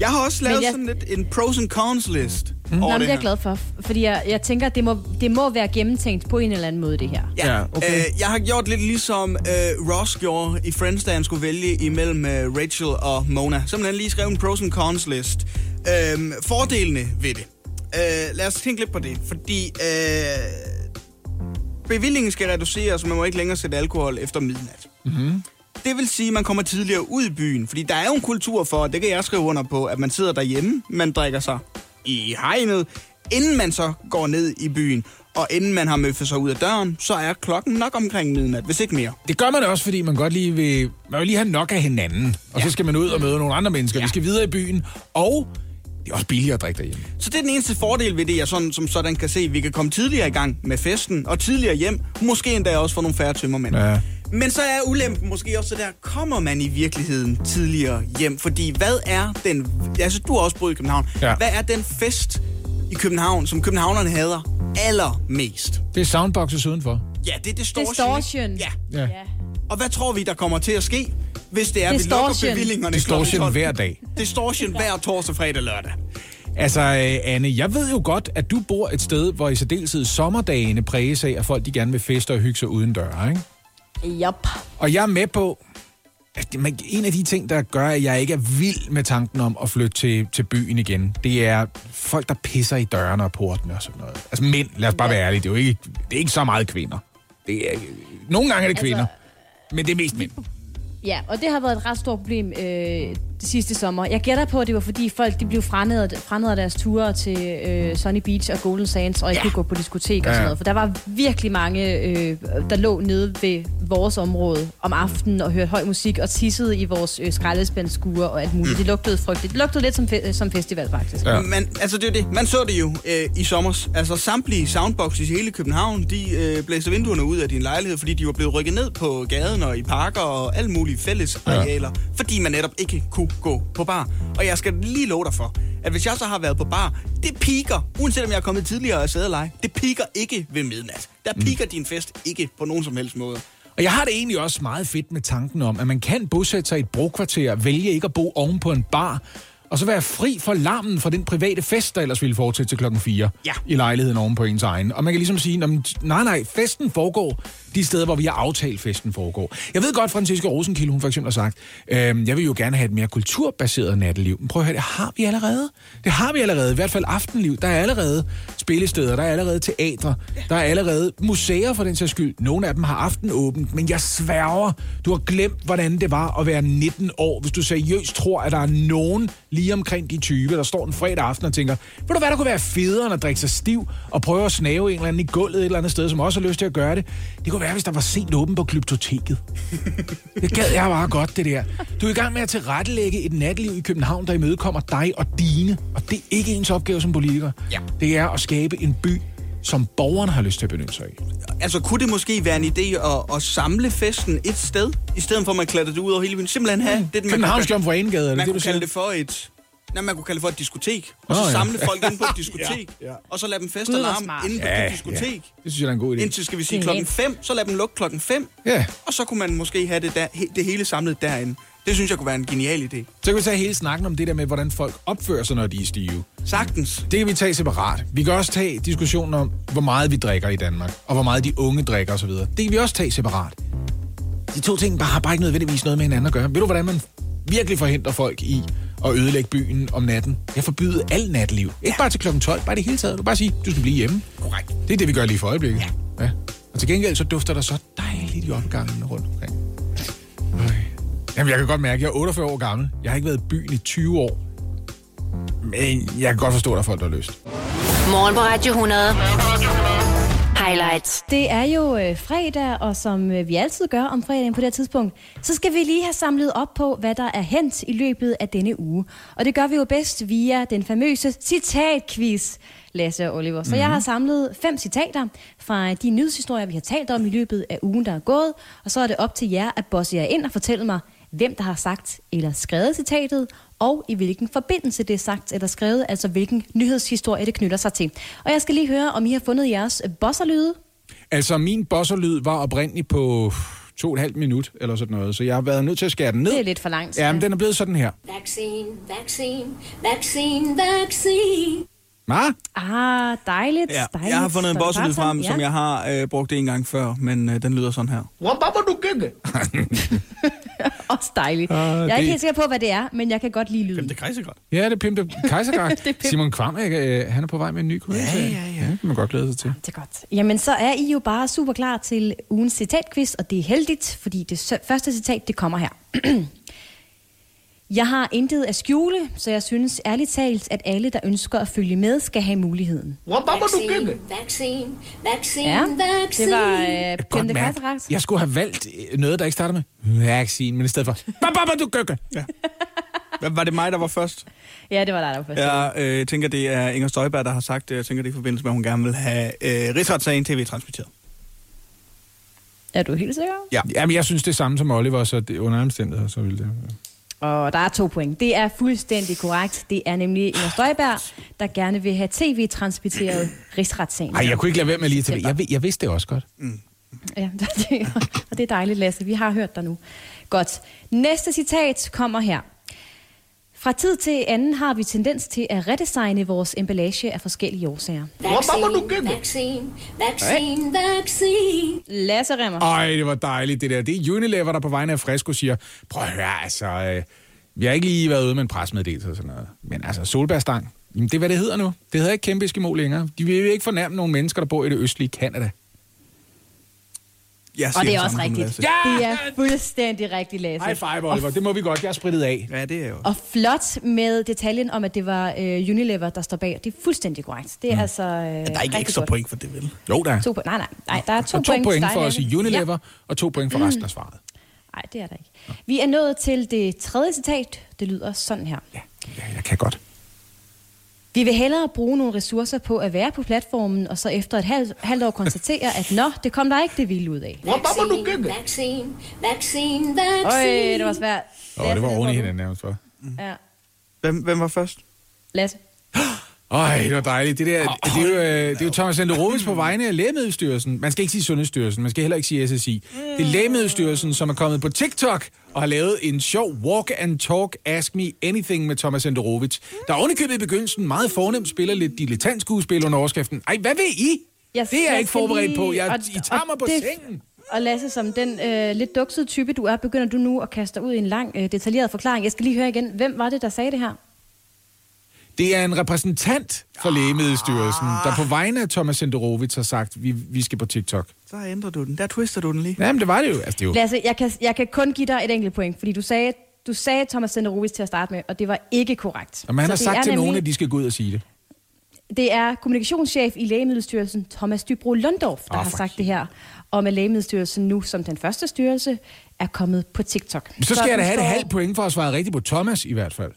Jeg har også lavet jeg- sådan lidt en pros and cons list mm. Nå, men det er jeg glad for, fordi jeg, jeg tænker, at det må, det må være gennemtænkt på en eller anden måde, det her. Ja, Ja, okay. øh, jeg har gjort lidt ligesom øh, Ross gjorde i Friends, da han skulle vælge imellem øh, Rachel og Mona. Simpelthen lige skrevet en pros and cons list. Øh, fordelene ved det. Øh, lad os tænke lidt på det, fordi øh, bevillingen skal reduceres, og man må ikke længere sætte alkohol efter midnat. Mm-hmm. Det vil sige, at man kommer tidligere ud i byen, fordi der er jo en kultur for, det kan jeg skrive under på, at man sidder derhjemme, man drikker sig i hegnet, inden man så går ned i byen. Og inden man har møffet sig ud af døren, så er klokken nok omkring midnat, hvis ikke mere. Det gør man også, fordi man godt lige vil, man vil lige have nok af hinanden. Og ja. så skal man ud og møde nogle andre mennesker. Ja. Vi skal videre i byen. Og Det er også billigere at drikke derhjemme. Så det er den eneste fordel ved det, jeg sådan, som sådan kan se. Vi kan komme tidligere i gang med festen, og tidligere hjem. Måske endda også få nogle færre tømmermænd. Ja. Men så er ulempen måske også der, kommer man i virkeligheden tidligere hjem? Fordi hvad er den... Altså, du har også boet i København. Ja. Hvad er den fest i København, som københavnerne hader allermest? Det er soundboxes udenfor. Ja, det er distortion. Distortion. Ja. Ja. Ja. Og hvad tror vi, der kommer til at ske, hvis det er, vi lukker Distortion. bevillingerne Distortion klokken 12? hver dag. Distortion hver torsdag, fredag, lørdag. Altså, øh, Anne, jeg ved jo godt, at du bor et sted, hvor i særdeleshed sommerdagene præges af, at folk de gerne vil feste og hygge sig uden døre, ikke? Yep. Og jeg er med på, at en af de ting, der gør, at jeg ikke er vild med tanken om at flytte til, til byen igen, det er folk, der pisser i dørene og portene og sådan noget. Altså mænd, lad os bare være ærlige, det er jo ikke, det er ikke så meget kvinder. Det er, nogle gange er det kvinder, men det er mest mænd. Ja, og det har været et ret stort problem øh, det sidste sommer. Jeg gætter på, at det var fordi folk de blev franadet, franadet deres ture til øh, Sunny Beach og Golden Sands, og ikke Ja. kunne gå på diskotek og Ja. sådan noget. For der var virkelig mange, øh, der lå nede ved vores område om aftenen og hørte høj musik og tissede i vores øh, skraldespandskure og alt muligt. Det lugtede frygteligt. Det lugtede lidt som, fe- som festival, faktisk. Ja. Men altså, det er jo det. Man så det jo øh, i sommer. Altså, samtlige soundboxes i hele København, de øh, blæste vinduerne ud af din lejlighed, fordi de var blevet rykket ned på gaden og i parker og alle mulige fælles arealer, ja. fordi man netop ikke kunne gå på bar. Og jeg skal lige love dig for, at hvis jeg så har været på bar, det piker, uanset om jeg er kommet tidligere og og lege, det piker ikke ved midnat. Der piker din fest ikke på nogen som helst måde. Og jeg har det egentlig også meget fedt med tanken om, at man kan bosætte sig i et brokvarter, vælge ikke at bo oven på en bar, og så være fri for larmen fra den private fest, der ellers ville fortsætte til klokken 4 Ja. i lejligheden oven på ens egen. Og man kan ligesom sige, "Nå, men nej, nej, festen foregår de steder, hvor vi har aftalt, festen foregår. Jeg ved godt, Franziska Rosenkilde, hun for eksempel har sagt, øh, jeg vil jo gerne have et mere kulturbaseret natteliv. Men prøv at høre, det har vi allerede. Det har vi allerede, i hvert fald aftenliv. Der er allerede spillesteder, der er allerede teatre, der er allerede museer for den sags skyld. Nogle af dem har aften åbent, men jeg sværger, du har glemt, hvordan det var at være 19 år, hvis du seriøst tror, at der er nogen lige omkring de 20, der står en fredag aften og tænker, ved du hvad, der kunne være federe end at drikke sig stiv og prøve at snave en eller anden i gulvet et eller andet sted, som også har lyst til at gøre det. Det kunne være, hvis der var sent åben på Glyptoteket. Det gad jeg bare godt, det der. Du er i gang med at tilrettelægge et natliv i København, der imødekommer dig og dine. Og det er ikke ens opgave som politiker. Ja. Det er at skabe en by, som borgerne har lyst til at benytte sig af. Altså, kunne det måske være en idé at, at samle festen et sted, i stedet for at man klatrer det ud over hele byen? Simpelthen have det, man Københavns kunne, Jomfruanegade, er det man det, du kalde det for et... Nej, man kunne kalde det for et diskotek. Og Nå, så ja. samle folk ind på et (laughs) diskotek. Ja, ja. Og så lade dem feste Gud, og hvor smart. inde på Ja, det diskotek. Det synes jeg er en god idé. Indtil, skal vi sige, klokken nemt. 5, så lad dem lukke klokken 5. Ja, Og så kunne man måske have det, der, he- det hele samlet derinde. Det synes jeg kunne være en genial idé. så kan vi tage hele snakken om det der med, hvordan folk opfører sig, når de er stive. Sagtens. Det kan vi tage separat. Vi kan også tage diskussionen om, hvor meget vi drikker i Danmark, og hvor meget de unge drikker osv. Det kan vi også tage separat. De to ting bare, har bare ikke nødvendigvis noget med hinanden at gøre. Ved du, hvordan man virkelig forhindrer folk i at ødelægge byen om natten? Jeg forbyder al natliv. Ikke bare til klokken 12, bare det hele taget. Du bare sige, du skal blive hjemme. Korrekt. Det er det, vi gør lige for øjeblikket. Ja. ja. Og til gengæld så dufter der så dejligt i opgangen rundt omkring. Øj. Jamen, jeg kan godt mærke, at jeg er 48 år gammel. Jeg har ikke været i byen i 20 år. Men jeg kan godt forstå, at der er folk, der har lyst. Morgen på Radio 100. Highlights. Det er jo øh, fredag, og som øh, vi altid gør om fredagen på det her tidspunkt, så skal vi lige have samlet op på, hvad der er hent i løbet af denne uge. Og det gør vi jo bedst via den famøse citatquiz, Lasse og Oliver. Så mm. jeg har samlet fem citater fra de nyhedshistorier, vi har talt om i løbet af ugen, der er gået. Og så er det op til jer at bosse jer ind og fortælle mig, hvem der har sagt eller skrevet citatet, og i hvilken forbindelse det er sagt eller skrevet, altså hvilken nyhedshistorie det knytter sig til. Og jeg skal lige høre, om I har fundet jeres bosserlyde. Altså, min bosserlyd var oprindeligt på to og et halvt minut, eller sådan noget, så jeg har været nødt til at skære den ned. Det er lidt for langt. Ja, men den er blevet sådan her. Vaccine, vaccine, vaccine, vaccine. Hva? Ah, dejligt. Ja, dejligt. jeg har fundet en bosselyd frem, sammen? som jeg har øh, brugt en gang før, men øh, den lyder sådan her. (laughs) Også dejligt. Ah, jeg er det- ikke helt sikker på, hvad det er, men jeg kan godt lide lyden. Det kredser godt. Ja, det er. (laughs) Det er Pimp. Simon Kvam, øh, han er på vej med en ny kugle. Ja, ja, ja. Det kan man godt glæde sig til. Det er godt. Jamen, så er I jo bare super klar til ugens citatquiz, og det er heldigt, fordi det første citat, det kommer her. (clears throat) Jeg har intet at skjule, så jeg synes ærligt talt, at alle, der ønsker at følge med, skal have muligheden. Vaccine, vaccine, vaccine, Ja, vaccine. det var øh, mærke, Kajserak. jeg skulle have valgt øh, noget, der ikke starter med vaccine, men i stedet for... Ba, ba, ba, du køkke. Ja. Hvad, var det mig, der var først? Ja, det var dig, der var først. Jeg øh, tænker, det er Inger Støjberg, der har sagt det. Jeg tænker, det er i forbindelse med, at hun gerne vil have øh, rigsretssagen tv-transmitteret. Er du helt sikker? Ja. Jamen, jeg synes det er samme som Oliver, så det, under omstændigheder, så vil det... Og der er to point. Det er fuldstændig korrekt. Det er nemlig Inger Støjberg, der gerne vil have tv-transmitteret rigsretssagen. Nej, jeg kunne ikke lade være med lige det. Jeg, jeg vidste det også godt. Ja, (laughs) det, og det er dejligt, Lasse. Vi har hørt dig nu. Godt. Næste citat kommer her. Fra tid til anden har vi tendens til at redesigne vores emballage af forskellige årsager. Vaccine, vaccine, vaccine, vaccine. Lasse Remmer. Ej, det var dejligt, det der. Det er Unilever, der på vegne af Fresco siger, prøv at høre, altså, øh, vi har ikke lige været ude med en presmeddelelse og sådan noget. Men altså, solbærstang, jamen, det er, hvad det hedder nu. Det hedder ikke kæmpe Eskimo længere. De vil ikke fornærme nogle mennesker, der bor i det østlige Kanada. Jeg Og det er også rigtigt. Lasse. Det er fuldstændig rigtigt, Lasse. High five, Oliver. Det må vi godt. Jeg er spritet af. Ja, det er jo. Og flot med detaljen om, at det var øh, Unilever, der står bag. Det er fuldstændig korrekt. Det er mm. altså øh, Der er ikke ekstra godt. point for det, vel? Jo, der er. To, nej, nej, nej, der er to, Og to point, point for os i. Unilever, Ja. og to point for resten af svaret. Nej, det er der ikke. Vi er nået til det tredje citat. Det lyder sådan her. Ja, jeg kan godt. Vi vil hellere bruge nogle ressourcer på at være på platformen, og så efter et halvt, halvt år konstatere, at nå, det kom der ikke det vilde ud af. Vaccine, vaccine, vaccine, Øj, vaccine. det var svært. Åh, det var oven i hinanden nærmest for. du? Ja. Hvem, hvem var først? Lasse. (gasps) Ej, det var dejligt. Det, der, det, er, jo, øh, det er jo Thomas Senderovic på vegne af Lægemiddelstyrelsen. Man skal ikke sige Sundhedsstyrelsen, man skal heller ikke sige SSI. Det er Lægemiddelstyrelsen, som er kommet på TikTok og har lavet en sjov walk and talk Ask Me Anything med Thomas Senderovic. Der er ovenikøbet i begyndelsen meget fornemt spiller lidt dilettantskuespil under overskriften. Ej, hvad vil I? Jeg- det er jeg jeg ikke forberedt lige- på. Jeg, og- I tager mig på det- sengen. Og Lasse, som den øh, lidt duksede type, du er, begynder du nu at kaste dig ud i en lang, øh, detaljeret forklaring. Jeg skal lige høre igen, hvem var det, der sagde det her? Det er en repræsentant for Lægemiddelstyrelsen, der på vegne af Thomas Senderovic har sagt, vi, vi skal på TikTok. Så ændrer du den. Der twister du den lige. Jamen, det var det jo. Altså, det er jo Lasse, jeg kan, jeg kan kun give dig et enkelt point, fordi du sagde, du sagde Thomas Senderovic til at starte med, og det var ikke korrekt. Jamen, han har Så sagt til nogen, nemlig- at de skal gå ud og sige det. Det er kommunikationschef i Lægemiddelstyrelsen, Thomas Dybro Lundorf, der Åh, har sagt det her, om at Lægemiddelstyrelsen nu som den første styrelse er kommet på TikTok. Så skal jeg da have det står- halvt point for at svare rigtigt på Thomas i hvert fald.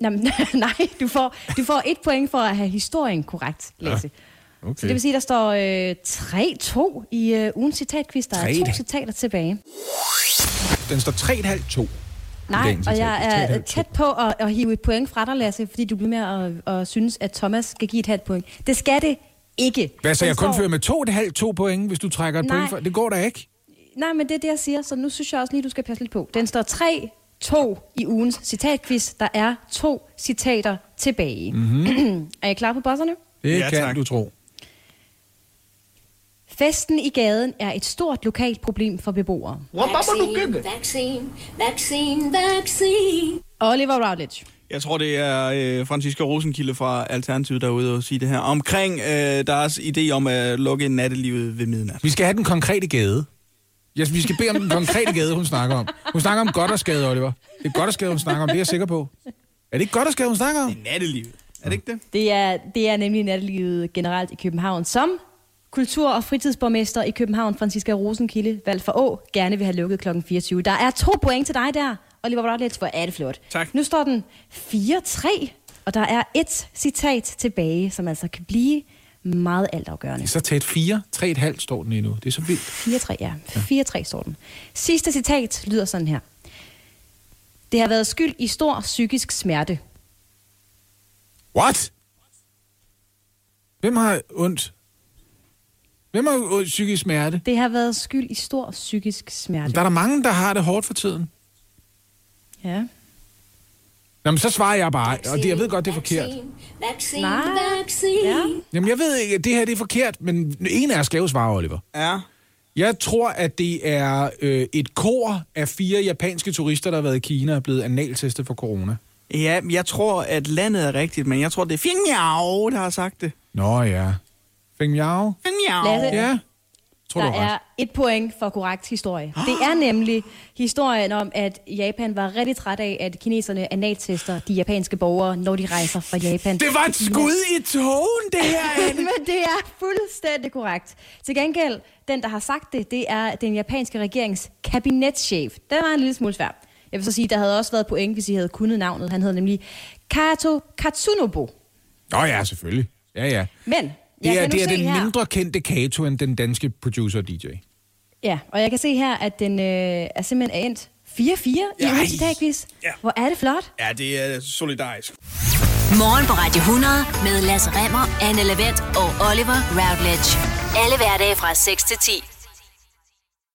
Jamen, (laughs) nej, du får, du får et point for at have historien korrekt, Lasse. Okay. Så det vil sige, der står øh, 3-2 i øh, ugens citatquiz. Der er to 3,5. citater tilbage. Den står 3,5-2. Nej, og jeg er 3,5-2. tæt på at, at hive et point fra dig, Lasse, fordi du bliver med at, at synes, at Thomas skal give et halvt point. Det skal det ikke. Hvad, så Den jeg kun står- fører med 2,5-2 point, hvis du trækker et Nej. point for? Det går da ikke. Nej, men det er det, jeg siger, så nu synes jeg også lige, du skal passe lidt på. Den står 3-2 i ugens citatquiz. Der er to citater tilbage. Mm-hmm. (clears throat) er I klar på bosserne? Det Ja, kan tak. du tro. Festen i gaden er et stort lokalt problem for beboere. Vaccine, vaccine, vaccine, vaccine. Oliver Routledge. Jeg tror, det er øh, Franziska Rosenkilde fra Alternativet derude og sige det her. Omkring øh, deres idé om at lukke nattelivet ved midnat. Vi skal have den konkrete gade. Ja, vi skal bede om den konkrete gade, hun snakker om. Hun snakker om Goddersgade, Oliver. Det er Goddersgade, hun snakker om. Det er jeg sikker på. Er det ikke Goddersgade, hun snakker om? Nattelivet. Er det ikke det? Det er, det er nemlig nattelivet generelt i København, som kultur- og fritidsborgmester i København, Franziska Rosenkilde, valgt for Å, gerne vil have lukket kl. 24. Der er to point til dig der, Oliver Routledge, hvor er det flot. Tak. Nu står den 4-3, og der er et citat tilbage, som altså kan blive meget altafgørende. Det er så tæt 4. 3,5 står den endnu. Det er så vildt. 4-3, ja. 4-3 står den. Sidste citat lyder sådan her. Det har været skyld i stor psykisk smerte. What? Hvem har ondt? Hvem har ondt psykisk smerte? Det har været skyld i stor psykisk smerte. Der er der mange, der har det hårdt for tiden. Ja. Nå, men så svarer jeg bare, og det, jeg ved godt, det er forkert. Vaccine, vaccine, Nej. vaccine. Ja. Jamen, jeg ved ikke, at det her det er forkert, men en af jer skal jo svare, Oliver. Ja. Jeg tror, at det er øh, et kor af fire japanske turister, der har været i Kina og er blevet analtestet for corona. Ja, jeg tror, at landet er rigtigt, men jeg tror, det er Fing Miao, der har sagt det. Nå ja. Feng Miao? Fing Miao. Ja. Tror der er et point for korrekt historie. Det er nemlig historien om, at Japan var rigtig træt af, at kineserne analtester de japanske borgere, når de rejser fra Japan. Det var et skud i togen, det her. (laughs) Men det er fuldstændig korrekt. Til gengæld, den, der har sagt det, det er den japanske regerings kabinetschef. Den var en lille smule svær. Jeg vil så sige, der havde også været point, hvis I havde kunnet navnet. Han hed nemlig Kato Katsunobu. Nå ja, selvfølgelig. Ja, ja. Men Det er, det er den her, mindre kendte Kato end den danske producer og DJ. Ja, og jeg kan se her, at den øh, er simpelthen endt 4-4 i ugens i dag, quiz. Ja. Hvor er det flot. Ja, det er solidarisk. Morgen på Radio 100 med Lasse Remmer, Anne Lavendt og Oliver Routledge. Alle hverdage fra 6 til 10.